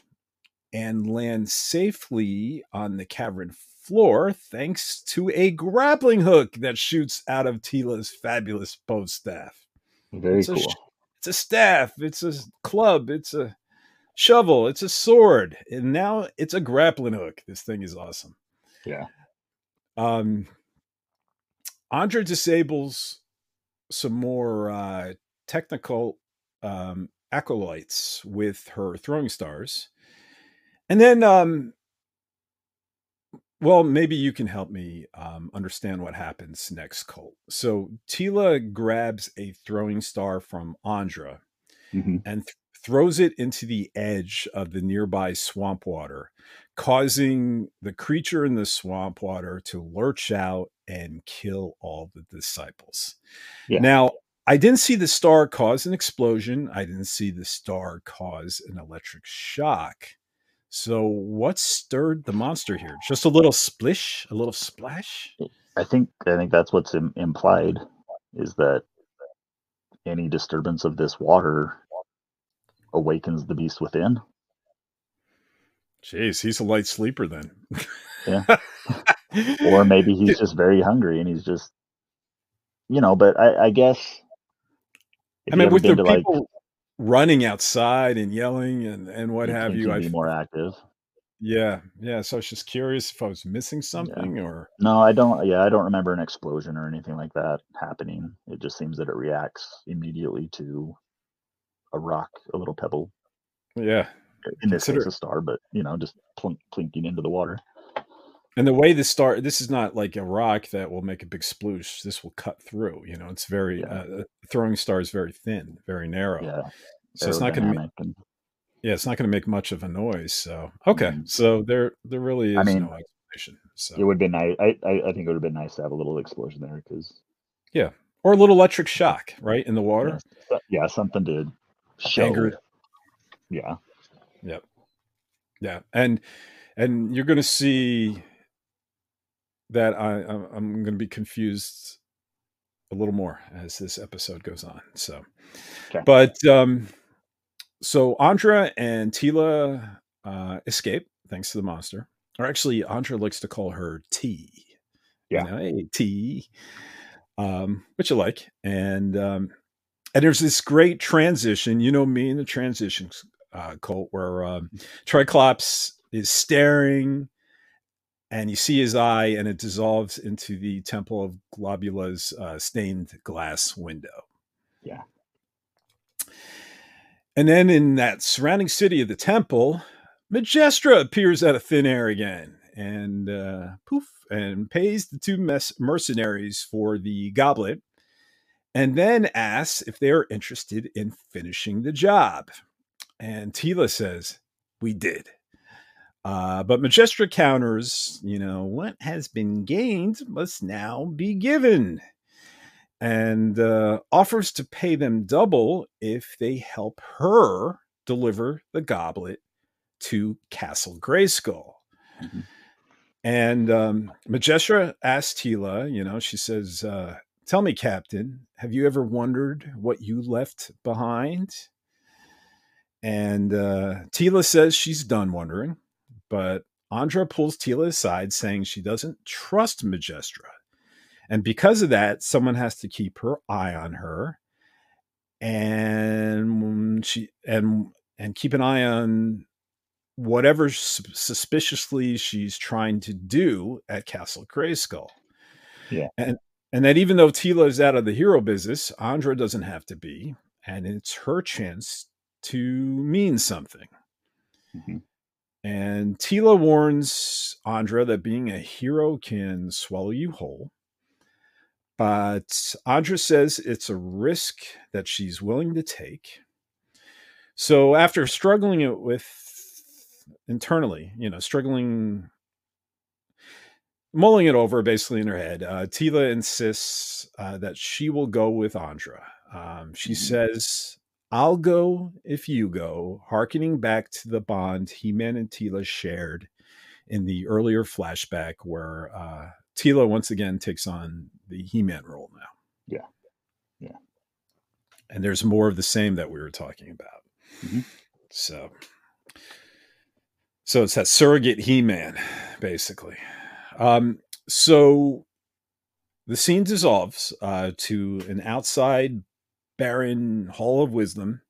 and land safely on the cavern floor thanks to a grappling hook that shoots out of Teela's fabulous bow staff. Very It's a cool. sh- It's a staff, it's a club, it's a shovel, it's a sword, and now it's a grappling hook. This thing is awesome. yeah. Um, Andra disables some more uh, technical um, acolytes with her throwing stars. And then, um, well, maybe you can help me um, understand what happens next, Colt. So Teela grabs a throwing star from Andra hmm and th- throws it into the edge of the nearby swamp water, causing the creature in the swamp water to lurch out and kill all the disciples. Yeah. Now, I didn't see the star cause an explosion. I didn't see the star cause an electric shock. So, what stirred the monster here? Just a little splish, a little splash? I think I think that's what's Im- implied is that any disturbance of this water awakens the beast within. Jeez, he's a light sleeper then. Yeah. or maybe he's just very hungry and he's just, you know. But I, I guess. I mean, with the people like, running outside and yelling and and what have you, I'd be more active. Yeah, yeah. So I was just curious if I was missing something yeah. or no, I don't. Yeah, I don't remember an explosion or anything like that happening. It just seems that it reacts immediately to a rock, a little pebble. Yeah, in this Consider- case, a star, but you know, just plunk, plinking into the water. And the way the star, this is not like a rock that will make a big sploosh. This will cut through. You know, it's very yeah. uh, throwing star is very thin, very narrow. Yeah. So it's not going to make. And... Yeah, it's not going to make much of a noise. So okay, mm-hmm. so there there really is I mean, no explanation. So it would be nice. I, I I think it would have been nice to have a little explosion there because. Yeah, or a little electric shock, right, in the water. Yeah, yeah something to show. Anger. Yeah. Yep. Yeah, and and you're going to see that I I'm going to be confused a little more as this episode goes on. So, okay. but um, so Andra and Teela uh, escape thanks to the monster. Or actually, Andra likes to call her T. Yeah, you know, hey T, um, which I like, and um, and there's this great transition. You know me in the transitions uh, Colt where um, Triclops is staring and you see his eye and it dissolves into the temple of globula's uh, stained glass window yeah and then in that surrounding city of the temple majestra appears out of thin air again and uh, poof and pays the two mercenaries for the goblet and then asks if they are interested in finishing the job and Teela says, We did. Uh, but Majestra counters, you know, what has been gained must now be given, and uh, offers to pay them double if they help her deliver the goblet to Castle Grayskull. Mm-hmm. And um, Majestra asks Teela, you know, she says, uh, Tell me, Captain, have you ever wondered what you left behind? And uh, Teela says she's done wondering, but Andra pulls Teela aside, saying she doesn't trust Majestra. And because of that, someone has to keep her eye on her and she and and keep an eye on whatever suspiciously she's trying to do at Castle Grayskull. Yeah. And and that even though Teela is out of the hero business, Andra doesn't have to be, and it's her chance to mean something. Mm-hmm. And Teela warns Andra that being a hero can swallow you whole. But Andra says it's a risk that she's willing to take. So after struggling it with internally, you know, struggling, mulling it over basically in her head, uh, Teela insists uh, that she will go with Andra. Um, she mm-hmm. says I'll go if you go, harkening back to the bond He Man and Teela shared in the earlier flashback where uh, Teela once again takes on the He Man role now. Yeah. Yeah. And there's more of the same that we were talking about. Mm-hmm. So, so it's that surrogate He Man, basically. Um, so the scene dissolves uh, to an outside barren hall of wisdom.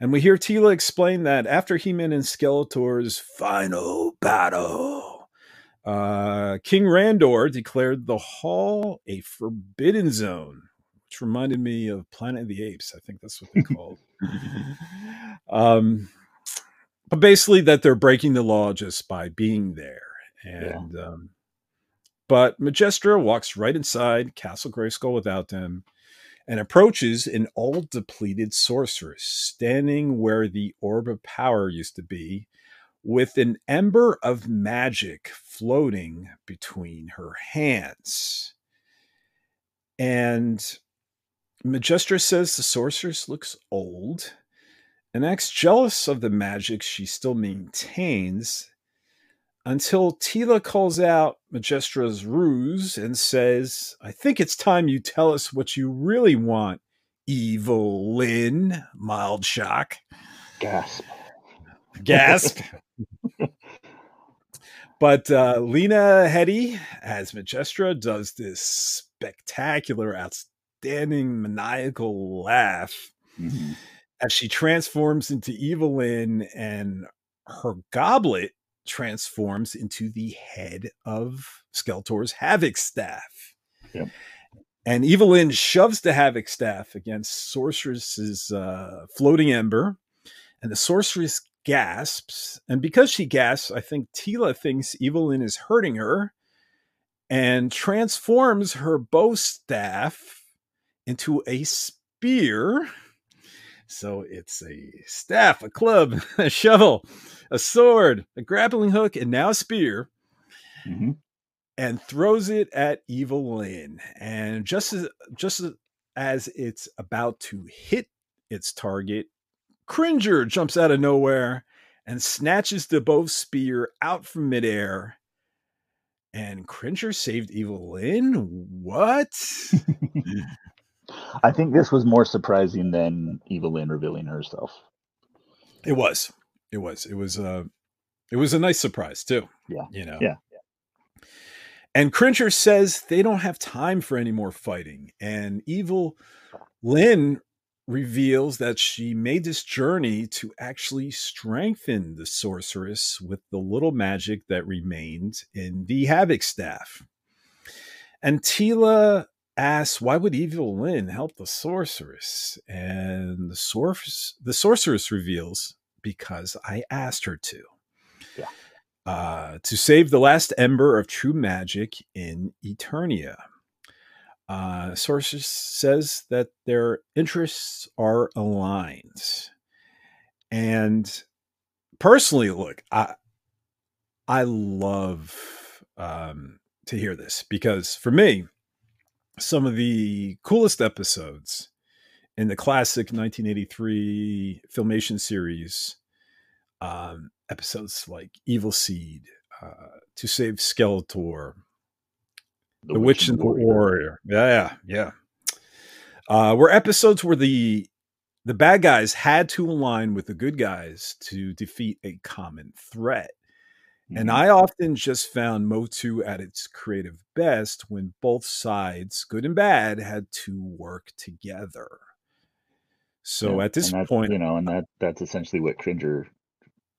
And we hear Teela explain that after He-Man and Skeletor's final battle, uh, King Randor declared the hall a forbidden zone, which reminded me of Planet of the Apes. I think that's what they called. um, but basically, that they're breaking the law just by being there. And yeah. um, but Majestra walks right inside Castle Grayskull without them and approaches an all depleted sorceress standing where the orb of power used to be with an ember of magic floating between her hands. And Majestra says the sorceress looks old and acts jealous of the magic she still maintains until Teela calls out Majestra's ruse and says, I think it's time you tell us what you really want, Evil-Lyn. Mild shock. Gasp. Gasp. but uh, Lena Headey as Majestra does this spectacular, outstanding, maniacal laugh Mhm. as she transforms into Evil-Lyn, and her goblet transforms into the head of Skeletor's Havoc staff. Yep. And Evil-Lyn shoves the Havoc staff against Sorceress's uh, floating ember, and the Sorceress gasps. And because she gasps, I think Teela thinks Evil-Lyn is hurting her and transforms her bow staff into a spear. So it's a staff, a club, a shovel, a sword, a grappling hook, and now a spear, Mhm. and throws it at Evil-Lyn. And just as just as it's about to hit its target, Cringer jumps out of nowhere and snatches the bow spear out from midair. And Cringer saved Evil-Lyn? What? I think this was more surprising than Evil-Lyn revealing herself. It was. It was. It was uh it was a nice surprise too. Yeah. You know. Yeah. And Cringer says they don't have time for any more fighting. And evil Lynn reveals that she made this journey to actually strengthen the sorceress with the little magic that remained in the Havoc staff. And Teela asks, why would Evil-Lyn help the sorceress? And the sorceress the sorceress reveals, because I asked her to. Yeah. Uh, to save the last ember of true magic in Eternia. Uh, Sorceress says that their interests are aligned. And personally, look, I I love um, to hear this because for me, some of the coolest episodes in the classic 1983 Filmation series, um, episodes like Evil Seed, uh, To Save Skeletor, The, Witch and the Warrior. Yeah, yeah. Yeah. Uh, were episodes where the the bad guys had to align with the good guys to defeat a common threat. And Mhm. I often just found Motu at its creative best when both sides, good and bad, had to work together. So Yeah, at this point, you know, and that that's essentially what Cringer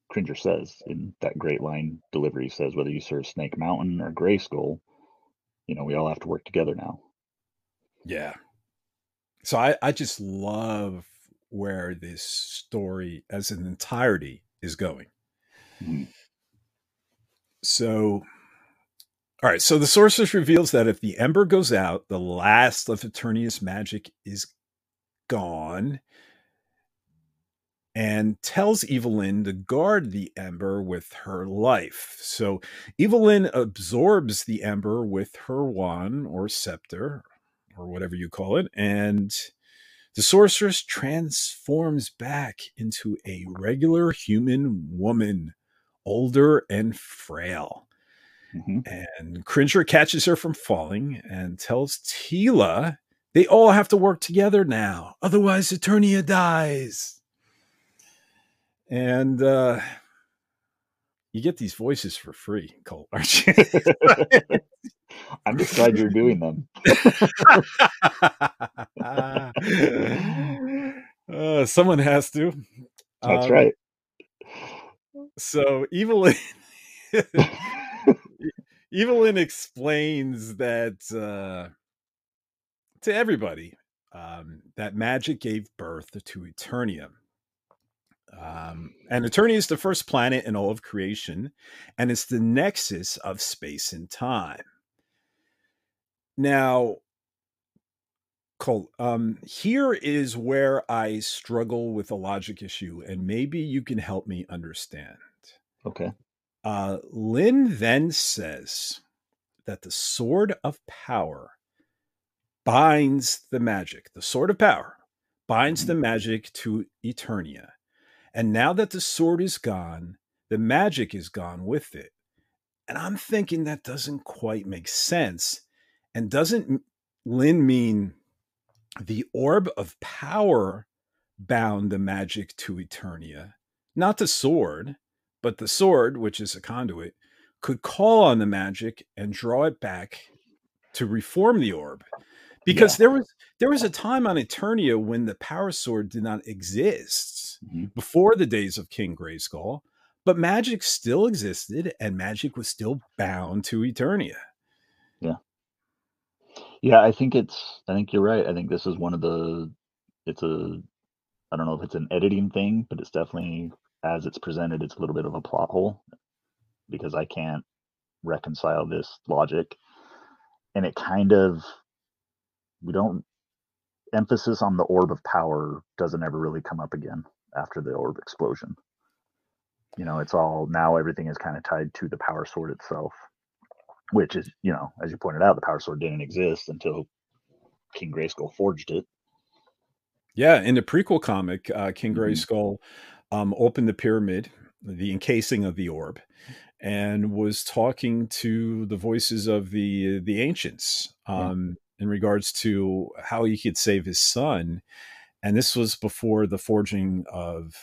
Cringer says in that great line delivery. Says whether you serve Snake Mountain or Grayskull, you know, we all have to work together now. yeah. So I, I just love where this story as an entirety is going. Mhm. So, all right. So the sorceress reveals that if the ember goes out, the last of Eternia's magic is gone, and tells Evil-Lyn to guard the ember with her life. So Evil-Lyn absorbs the ember with her wand or scepter, or whatever you call it, and the sorceress transforms back into a regular human woman, older and frail. Mhm. And Cringer catches her from falling and tells Teela they all have to work together now, otherwise Eternia dies. And uh you get these voices for free, Colt, aren't you? I'm just glad you're doing them. uh, someone has to. That's Um, right. So Evil-Lyn Evil-Lyn explains that uh, to everybody um, that magic gave birth to Eternia. Um, and Eternia is the first planet in all of creation, and it's the nexus of space and time. Now, Colt, um, here is where I struggle with a logic issue, and maybe you can help me understand. Okay. Uh, Lyn then says that the sword of power binds the magic. The sword of power binds the magic to Eternia. And now that the sword is gone, the magic is gone with it. And I'm thinking that doesn't quite make sense. And doesn't Lyn mean the orb of power bound the magic to Eternia. Not the sword, but the sword, which is a conduit, could call on the magic and draw it back to reform the orb. Because yeah. there was there was a time on Eternia when the power sword did not exist mm-hmm. before the days of King Grayskull, but magic still existed and magic was still bound to Eternia. Yeah. I think it's I think you're right. I think this is one of the it's a I don't know if it's an editing thing, but it's definitely as it's presented, it's a little bit of a plot hole because I can't reconcile this logic. And it kind of we don't emphasis on the orb of power doesn't ever really come up again after the orb explosion. You know, it's all now everything is kind of tied to the power sword itself, which is, you know, as you pointed out, the power sword didn't exist until King Grayskull forged it. Yeah, in the prequel comic, uh, King mm-hmm. Grayskull um, opened the pyramid, the encasing of the orb, and was talking to the voices of the the ancients um, yeah. in regards to how he could save his son. And this was before the forging of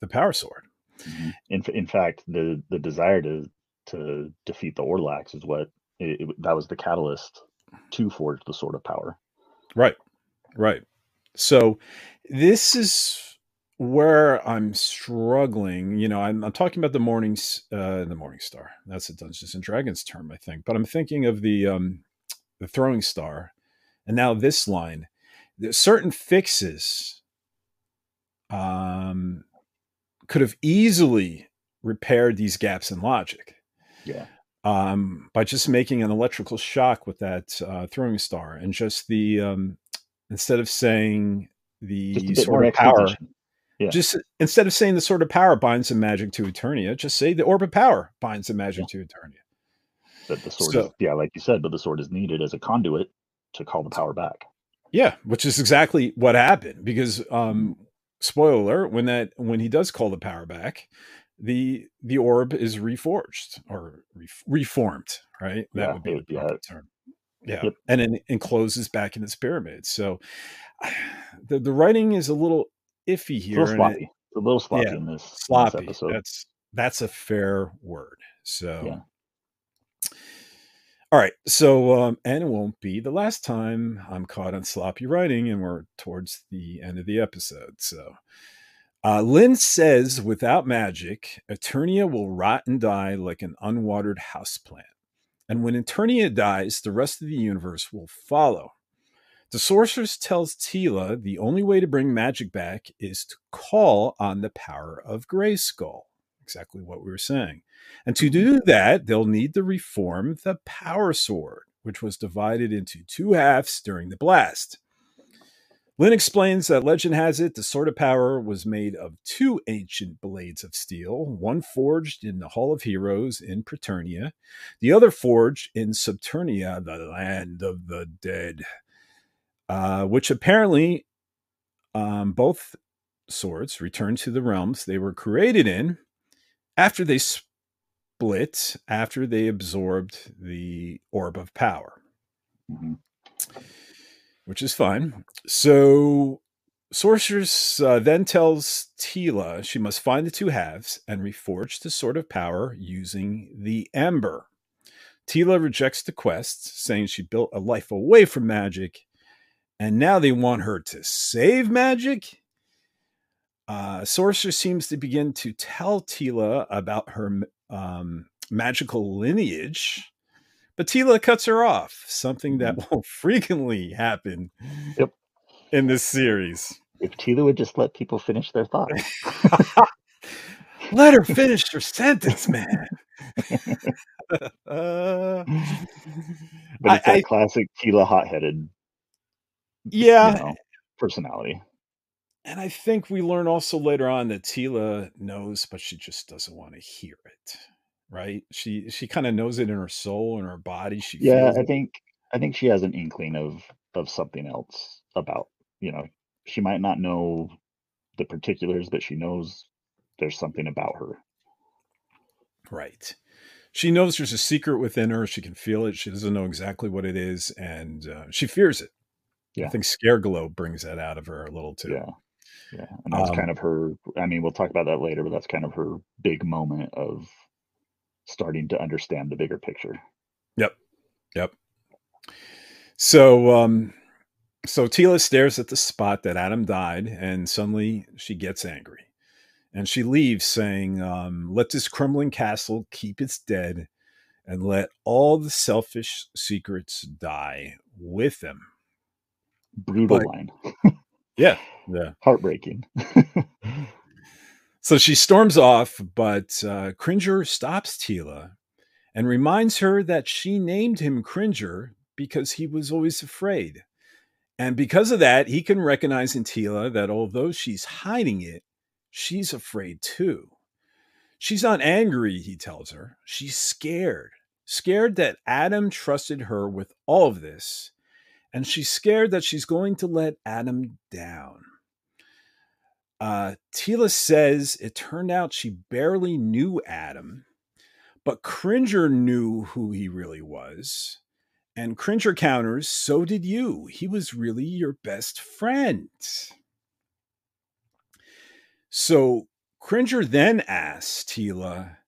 the power sword. Mm-hmm. In in fact, the the desire to to defeat the Orlax is what it, it, that was the catalyst to forge the sword of power. Right, right. So this is where I'm struggling. You know, I'm, I'm talking about the mornings, uh, the Morning Star. That's a Dungeons and Dragons term, I think. But I'm thinking of the um, the Throwing Star, and now this line. Certain fixes um, could have easily repaired these gaps in logic. Yeah. Um, by just making an electrical shock with that uh, throwing star and just the um, instead of saying the sword of power, yeah. just instead of saying the sword of power binds the magic to Eternia, just say the orb of power binds the magic yeah. to Eternia. But the sword, so, is, yeah, like you said, but the sword is needed as a conduit to call the power back. Yeah, which is exactly what happened because, um, mm-hmm. spoiler alert, when that when he does call the power back, the the orb is reforged or re- reformed, right? That yeah, would be the yeah. term yeah yep. and it encloses back in its pyramid so the the writing is a little iffy here a little sloppy it, a little sloppy yeah, in this sloppy in this that's that's a fair word so yeah. All right. So, um, and it won't be the last time I'm caught on sloppy writing, and we're towards the end of the episode. So, uh, Lyn says without magic, Eternia will rot and die like an unwatered houseplant. And when Eternia dies, the rest of the universe will follow. The sorceress tells Teela the only way to bring magic back is to call on the power of Grayskull. Exactly what we were saying. And to do that, they'll need to reform the power sword, which was divided into two halves during the blast. Lyn explains that legend has it the Sword of Power was made of two ancient blades of steel, one forged in the Hall of Heroes in Preternia, the other forged in Subternia, the land of the dead, uh, which apparently um, both swords returned to the realms they were created in after they split, after they absorbed the Orb of Power. Mm-hmm which is fine. So Sorceress uh, then tells Teela she must find the two halves and reforge the Sword of Power using the Ember. Teela rejects the quest, saying she built a life away from magic, and now they want her to save magic. Uh, Sorcerer seems to begin to tell Teela about her um, magical lineage, but Teela cuts her off, something that mm-hmm. will frequently happen yep. in this series. If Teela would just let people finish their thoughts. let her finish her sentence, man. uh, but it's I, that classic Teela hot-headed yeah you know, personality. And I think we learn also later on that Teela knows, but she just doesn't want to hear it right? She she kind of knows it in her soul and her body. She yeah, I think I think she has an inkling of of something else about you know she might not know the particulars, but she knows there's something about her. Right. She knows there's a secret within her. She can feel it. She doesn't know exactly what it is, and uh, she fears it. Yeah. I think Scare Glow brings that out of her a little too. Yeah. Yeah, and that's um, kind of her. I mean, we'll talk about that later, but that's kind of her big moment of starting to understand the bigger picture. Yep, yep. So, um, so Teela stares at the spot that Adam died, and suddenly she gets angry, and she leaves, saying, um, "Let this crumbling castle keep its dead." And let all the selfish secrets die with them. Brutal but, line. Yeah. Yeah. Heartbreaking. so she storms off, but uh, Cringer stops Teela and reminds her that she named him Cringer because he was always afraid. And because of that, he can recognize in Teela that although she's hiding it, she's afraid too. She's not angry, he tells her. She's scared. Scared that Adam trusted her with all of this and she's scared that she's going to let Adam down. Uh, Teela says it turned out she barely knew Adam, but Cringer knew who he really was. And Cringer counters, so did you. He was really your best friend. So Cringer then asks Teela,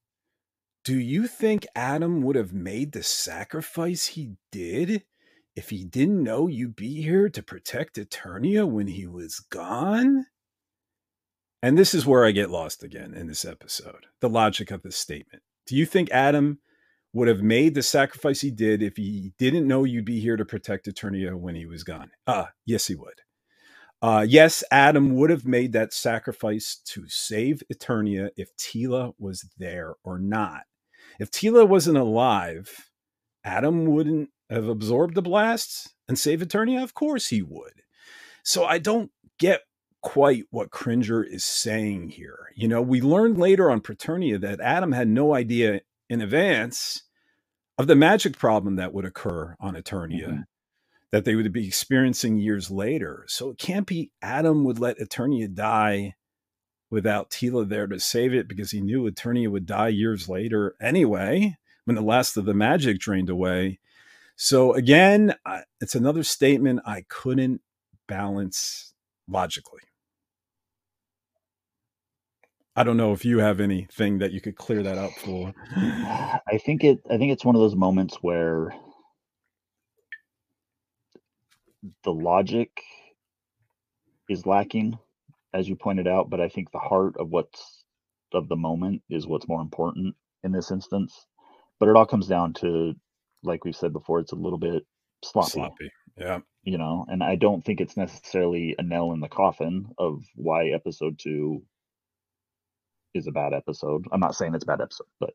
Do you think Adam would have made the sacrifice he did if he didn't know you'd be here to protect Eternia when he was gone? And this is where I get lost again in this episode the logic of this statement. Do you think Adam would have made the sacrifice he did if he didn't know you'd be here to protect Eternia when he was gone? Ah, yes, he would. Uh, yes, Adam would have made that sacrifice to save Eternia if Teela was there or not. If Teela wasn't alive, Adam wouldn't have absorbed the blasts and save Eternia? Of course he would. So I don't get quite what Cringer is saying here. You know, we learned later on Preternia that Adam had no idea in advance of the magic problem that would occur on Eternia. Mm-hmm. That they would be experiencing years later. So it can't be Adam would let Eternia die without Teela there to save it because he knew Eternia would die years later anyway, when the last of the magic drained away. So again, it's another statement I couldn't balance logically. I don't know if you have anything that you could clear that up for. I think it I think it's one of those moments where the logic is lacking as you pointed out, but I think the heart of what's of the moment is what's more important in this instance. But it all comes down to like we've said before, it's a little bit sloppy. Sloppy. Yeah. You know, and I don't think it's necessarily a nail in the coffin of why episode two is a bad episode. I'm not saying it's a bad episode, but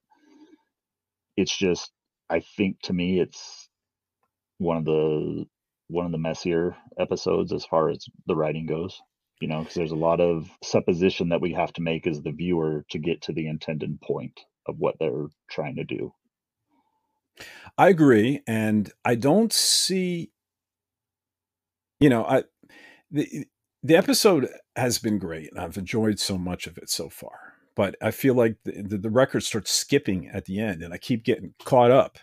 it's just I think to me it's one of the one of the messier episodes as far as the writing goes. You know, because there's a lot of supposition that we have to make as the viewer to get to the intended point of what they're trying to do. I agree, and I don't see. You know, I the the episode has been great, I've enjoyed so much of it so far. But I feel like the, the, the record starts skipping at the end, and I keep getting caught up,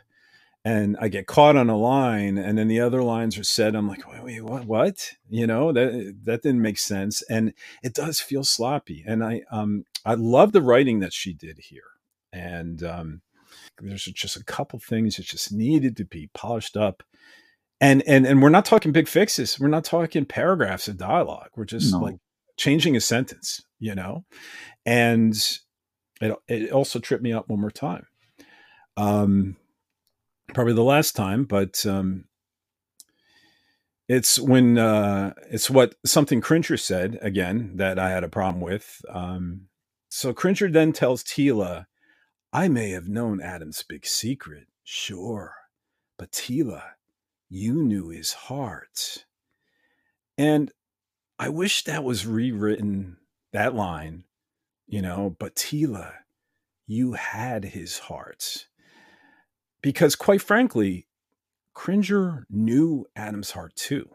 and I get caught on a line, and then the other lines are said. I'm like, wait, wait, what? What? You know that that didn't make sense, and it does feel sloppy. And I um I love the writing that she did here, and um there's just a couple things that just needed to be polished up. And and and we're not talking big fixes. We're not talking paragraphs of dialogue. We're just no. like changing a sentence, you know? And it it also tripped me up one more time. Um probably the last time, but um it's when uh it's what something Cringer said again that I had a problem with. Um so Cringer then tells Teela I may have known Adam's big secret, sure, but Teela, you knew his heart. And I wish that was rewritten, that line, you know, but Teela, you had his heart. Because quite frankly, Cringer knew Adam's heart too,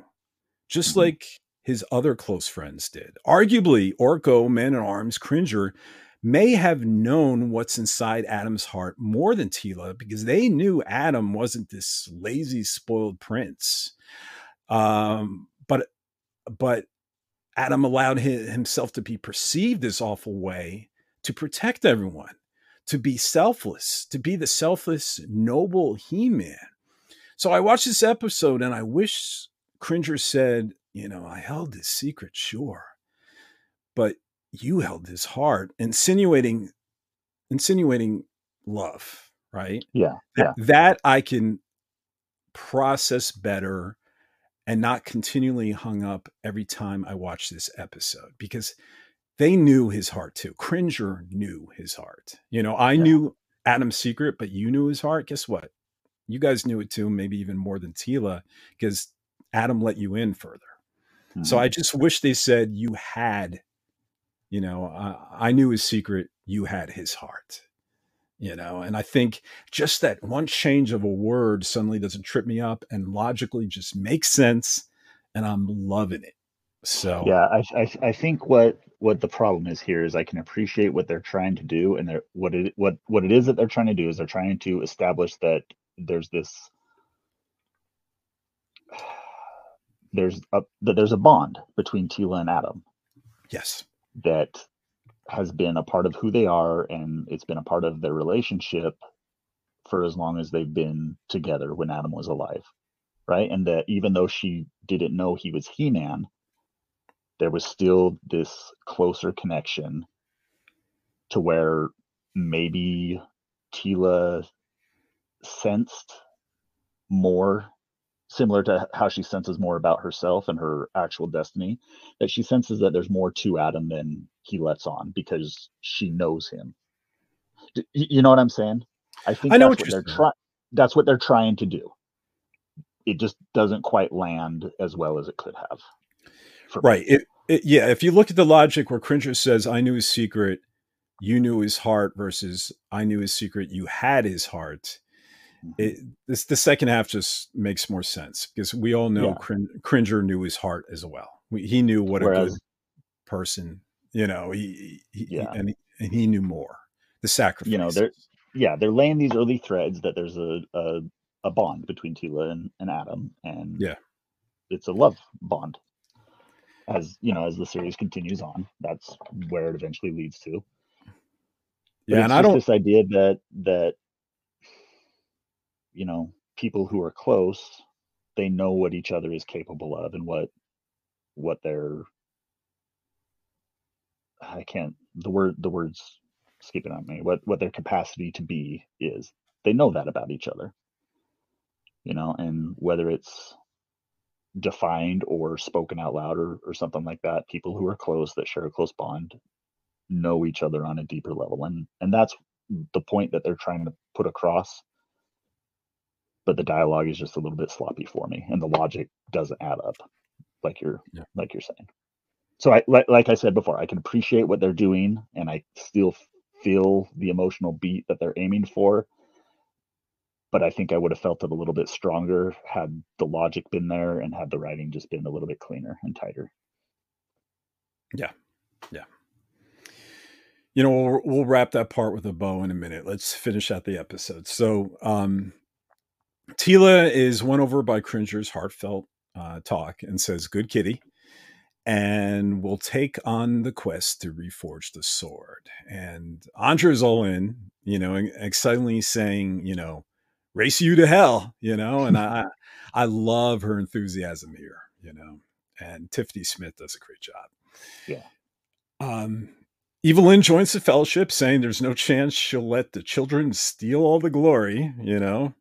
just mm-hmm. like his other close friends did. Arguably, Orko, Man at Arms, Cringer may have known what's inside Adam's heart more than Teela because they knew Adam wasn't this lazy, spoiled prince. Um, but but Adam allowed himself to be perceived this awful way to protect everyone, to be selfless, to be the selfless, noble He Man. So I watched this episode and I wish Cringer said, you know, I held his secret, sure, but you held his heart, insinuating, insinuating love, right? Yeah, yeah. That I can process better and not continually hung up every time I watch this episode because they knew his heart too. Cringer knew his heart. You know, I yeah. knew Adam's secret, but you knew his heart. Guess what? You guys knew it too, maybe even more than Teela, because Adam let you in further. Mm-hmm. So I just wish they said you had, you know, uh, I knew his secret, you had his heart you know and i think just that one change of a word suddenly doesn't trip me up and logically just makes sense and i'm loving it so yeah i i, I think what what the problem is here is i can appreciate what they're trying to do and they're what it what what it is that they're trying to do is they're trying to establish that there's this there's a that there's a bond between Teela and Adam. Yes. That has been a part of who they are and it's been a part of their relationship for as long as they've been together when Adam was alive. Right. And that even though she didn't know he was He Man, there was still this closer connection to where maybe Teela sensed more similar to how she senses more about herself and her actual destiny that she senses that there's more to adam than he lets on because she knows him. You know what i'm saying? I think I know that's what, what they're trying that's what they're trying to do. It just doesn't quite land as well as it could have right it, it, yeah if you look at the logic where cringer says i knew his secret you knew his heart versus i knew his secret you had his heart it, this the second half just makes more sense because we all know yeah. Cringer knew his heart as well. We, he knew what Whereas, a good person, you know, he, he yeah, and he, and he knew more. The sacrifice, you know, they're yeah, they're laying these early threads that there's a a, a bond between Teela and, and Adam, and yeah, it's a love bond. As you know, as the series continues on, that's where it eventually leads to. But yeah, and I don't this idea that that you know people who are close they know what each other is capable of and what what their i can't the word the words skipping on me what what their capacity to be is. They know that about each other. You know and whether it's defined or spoken out loud or, or something like that people who are close that share a close bond know each other on a deeper level. And and that's the point that they're trying to put across but the dialogue is just a little bit sloppy for me and the logic doesn't add up like you're yeah. like you're saying. So i like, like i said before i can appreciate what they're doing and i still feel the emotional beat that they're aiming for but i think i would have felt it a little bit stronger had the logic been there and had the writing just been a little bit cleaner and tighter. Yeah. Yeah. You know we'll, we'll wrap that part with a bow in a minute. Let's finish out the episode. So um Teela is won over by Cringer's heartfelt uh, talk and says, Good kitty. And will take on the quest to reforge the sword. And Andra's all in, you know, excitedly saying, you know, race you to hell, you know, and I I love her enthusiasm here, you know. And Tiffany Smith does a great job. Yeah. Um Evil-Lyn joins the fellowship, saying there's no chance she'll let the children steal all the glory, you know.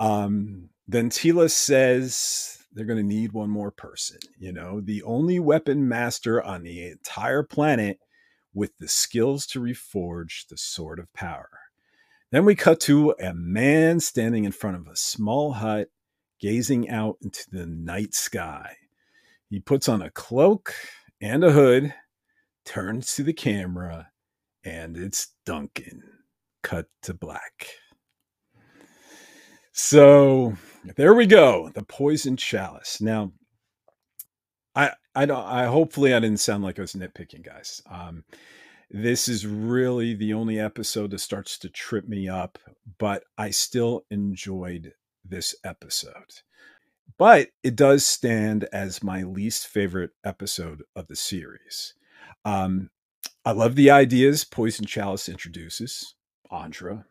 Um, then Teela says they're going to need one more person. You know, the only weapon master on the entire planet with the skills to reforge the sword of power. Then we cut to a man standing in front of a small hut, gazing out into the night sky. He puts on a cloak and a hood, turns to the camera, and it's Duncan. Cut to black. So there we go. The poison chalice. Now, I I don't I hopefully I didn't sound like I was nitpicking, guys. Um, this is really the only episode that starts to trip me up, but I still enjoyed this episode. but it does stand as my least favorite episode of the series. Um, I love the ideas Poison Chalice introduces. Andra,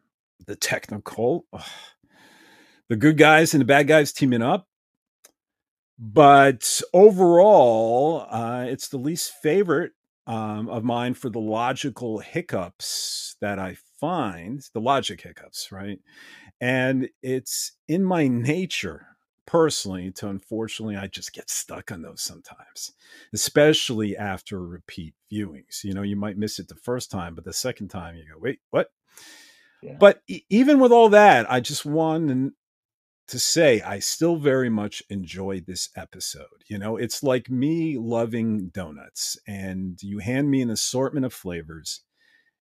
the technical, ugh, the good guys and the bad guys teaming up. But overall, uh, it's the least favorite um, of mine for the logical hiccups that I find, the logic hiccups, right? And it's in my nature personally to unfortunately I just get stuck on those sometimes, especially after repeat viewings. You know, you might miss it the first time, but the second time you go, wait, what? Yeah. But e- even with all that, I just want to say I still very much enjoyed this episode. You know, it's like me loving donuts, and you hand me an assortment of flavors,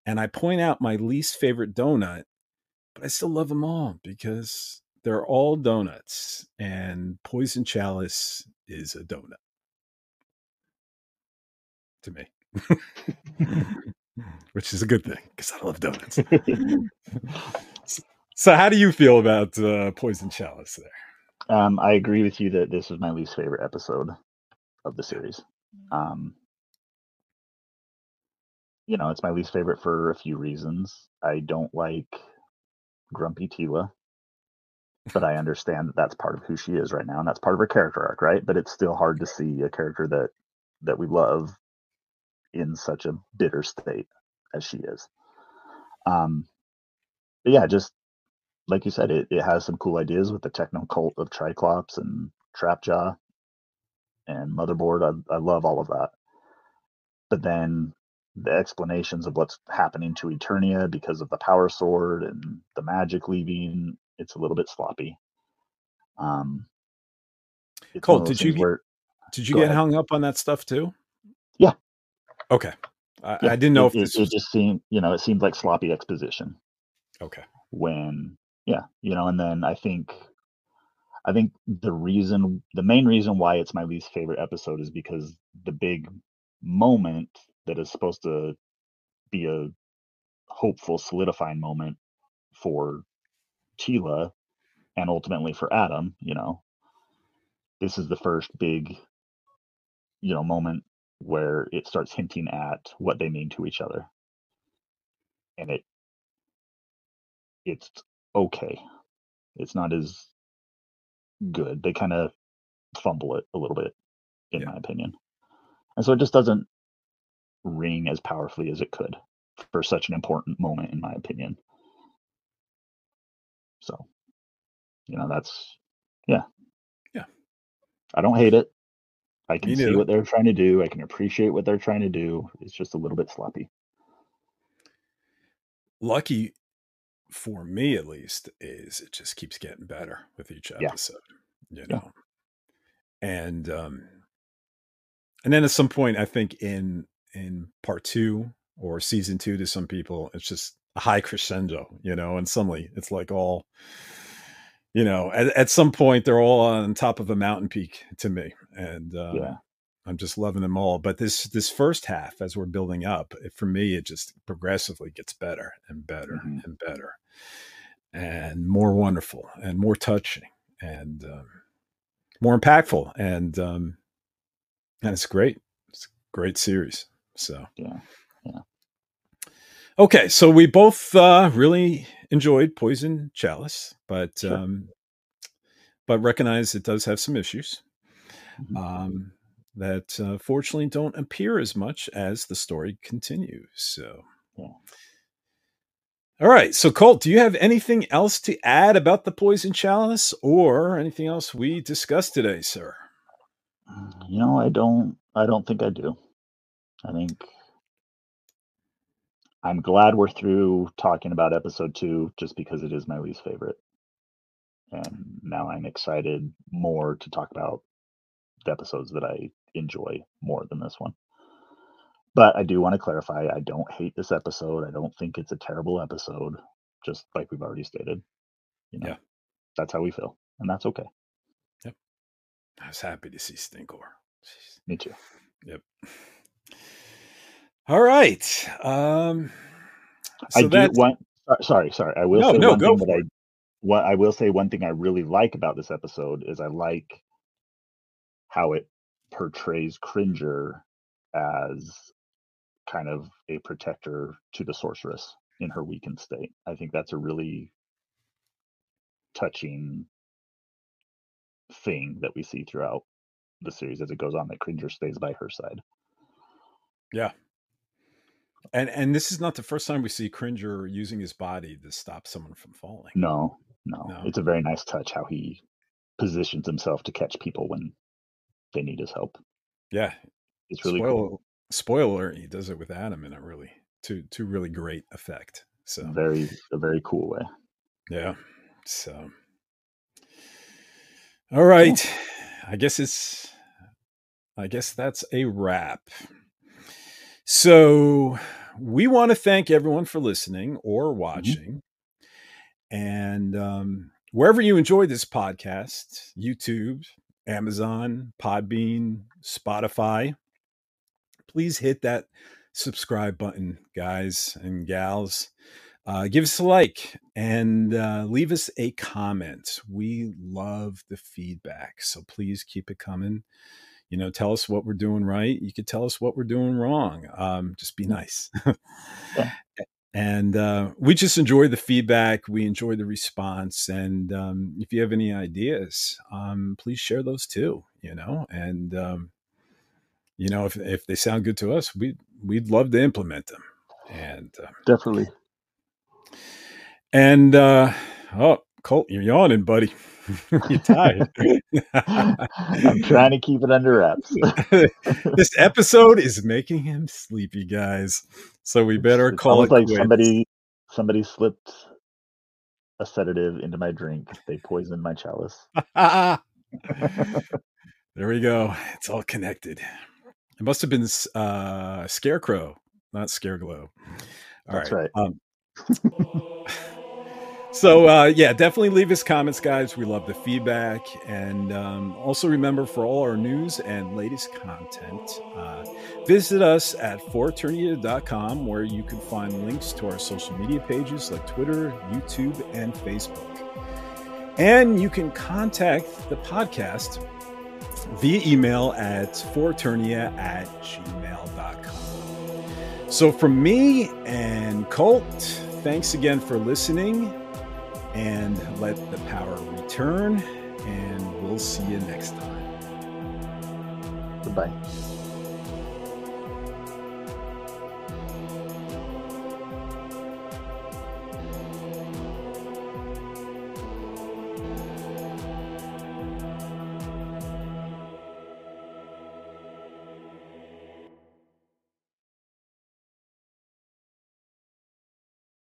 and I point out my least favorite donut, but I still love them all because they're all donuts, and Poison Chalice is a donut to me, which is a good thing because I love donuts. so, how do you feel about uh, Poison Chalice there? Um, I agree with you that this was my least favorite episode of the series. Um, you know, it's my least favorite for a few reasons. I don't like Grumpy Teela, but I understand that that's part of who she is right now, and that's part of her character arc, right? But it's still hard to see a character that that we love in such a bitter state as she is. Um, but yeah, just like you said, it, it has some cool ideas with the techno cult of Triclops and Trapjaw and Motherboard. I, I love all of that. But then the explanations of what's happening to Eternia because of the power sword and the magic leaving it's a little bit sloppy. Um, Colt, did you get, where, did you get ahead. hung up on that stuff too? Yeah. Okay. I, yeah, I didn't know it, if it, was... it just seemed, you know, it seemed like sloppy exposition. Okay. When, yeah, you know, and then I think, I think the reason, the main reason why it's my least favorite episode is because the big moment that is supposed to be a hopeful, solidifying moment for Teela and ultimately for Adam, you know, this is the first big, you know, moment where it starts hinting at what they mean to each other. And it it's okay. It's not as good. They kind of fumble it a little bit, in yeah. my opinion. And so it just doesn't ring as powerfully as it could for such an important moment, in my opinion. So, you know, that's yeah. Yeah. I don't hate it. I can see what they're trying to do. I can appreciate what they're trying to do. It's just a little bit sloppy. Lucky for me at least is it just keeps getting better with each episode. Yeah. You know. Yeah. And um and then at some point I think in in part 2 or season 2 to some people it's just a high crescendo, you know, and suddenly it's like all, you know, at, at some point they're all on top of a mountain peak to me, and uh, yeah. I'm just loving them all. But this this first half, as we're building up, it, for me, it just progressively gets better and better mm-hmm. and better, and more wonderful and more touching and um, more impactful, and um, and it's great. It's a great series. So yeah, yeah. Okay, so we both uh, really enjoyed Poison Chalice, but sure. um, but recognize it does have some issues mm-hmm. um, that uh, fortunately don't appear as much as the story continues. So, all right. So, Colt, do you have anything else to add about the Poison Chalice, or anything else we discussed today, sir? You know, I don't. I don't think I do. I think I'm glad we're through talking about episode two just because it is my least favorite. And now I'm excited more to talk about episodes that I enjoy more than this one. But I do want to clarify I don't hate this episode. I don't think it's a terrible episode, just like we've already stated. You know, yeah. that's how we feel. And that's okay. Yep. I was happy to see Stinkor. Jeez. Me too. Yep. All right. Um, so I do want. Sorry, sorry. I will no, say no, one go thing that it. what I will say, one thing I really like about this episode is I like how it portrays Cringer as kind of a protector to the sorceress in her weakened state. I think that's a really touching thing that we see throughout the series as it goes on that Cringer stays by her side. Yeah. And and this is not the first time we see Cringer using his body to stop someone from falling. No, no. no. It's a very nice touch how he positions himself to catch people when they need his help. Yeah. It's really spoiler, cool. Spoiler, he does it with Adam in a really to to really great effect. So very a very cool way. Yeah. So all right. Cool. I guess it's I guess that's a wrap. So we want to thank everyone for listening or mm-hmm. watching. Mm-hmm. And um, wherever you enjoy this podcast, YouTube, Amazon, Podbean, Spotify, please hit that subscribe button, guys and gals. Uh, give us a like and uh, leave us a comment. We love the feedback, so please keep it coming you know tell us what we're doing right you could tell us what we're doing wrong um, just be nice yeah. and uh, we just enjoy the feedback we enjoy the response and um, if you have any ideas um, please share those too you know and um, you know if, if they sound good to us we we'd love to implement them and uh, definitely and uh, oh colt you're yawning buddy You're tired. I'm trying to keep it under wraps. this episode is making him sleepy, guys. So we better it's call it like quits. somebody somebody slipped a sedative into my drink. They poisoned my chalice. there we go. It's all connected. It must have been uh, Scarecrow, not Scareglow. All That's right. right. Um, so uh, yeah definitely leave us comments guys. We love the feedback. And um, also remember for all our news and latest content uh, visit us at foreternia.com where you can find links to our social media pages like twitter youtube and facebook. And you can contact the podcast via email at foreternia at gmail.com so from me and colt thanks again for listening and let the power return. And we'll see you next time. Goodbye.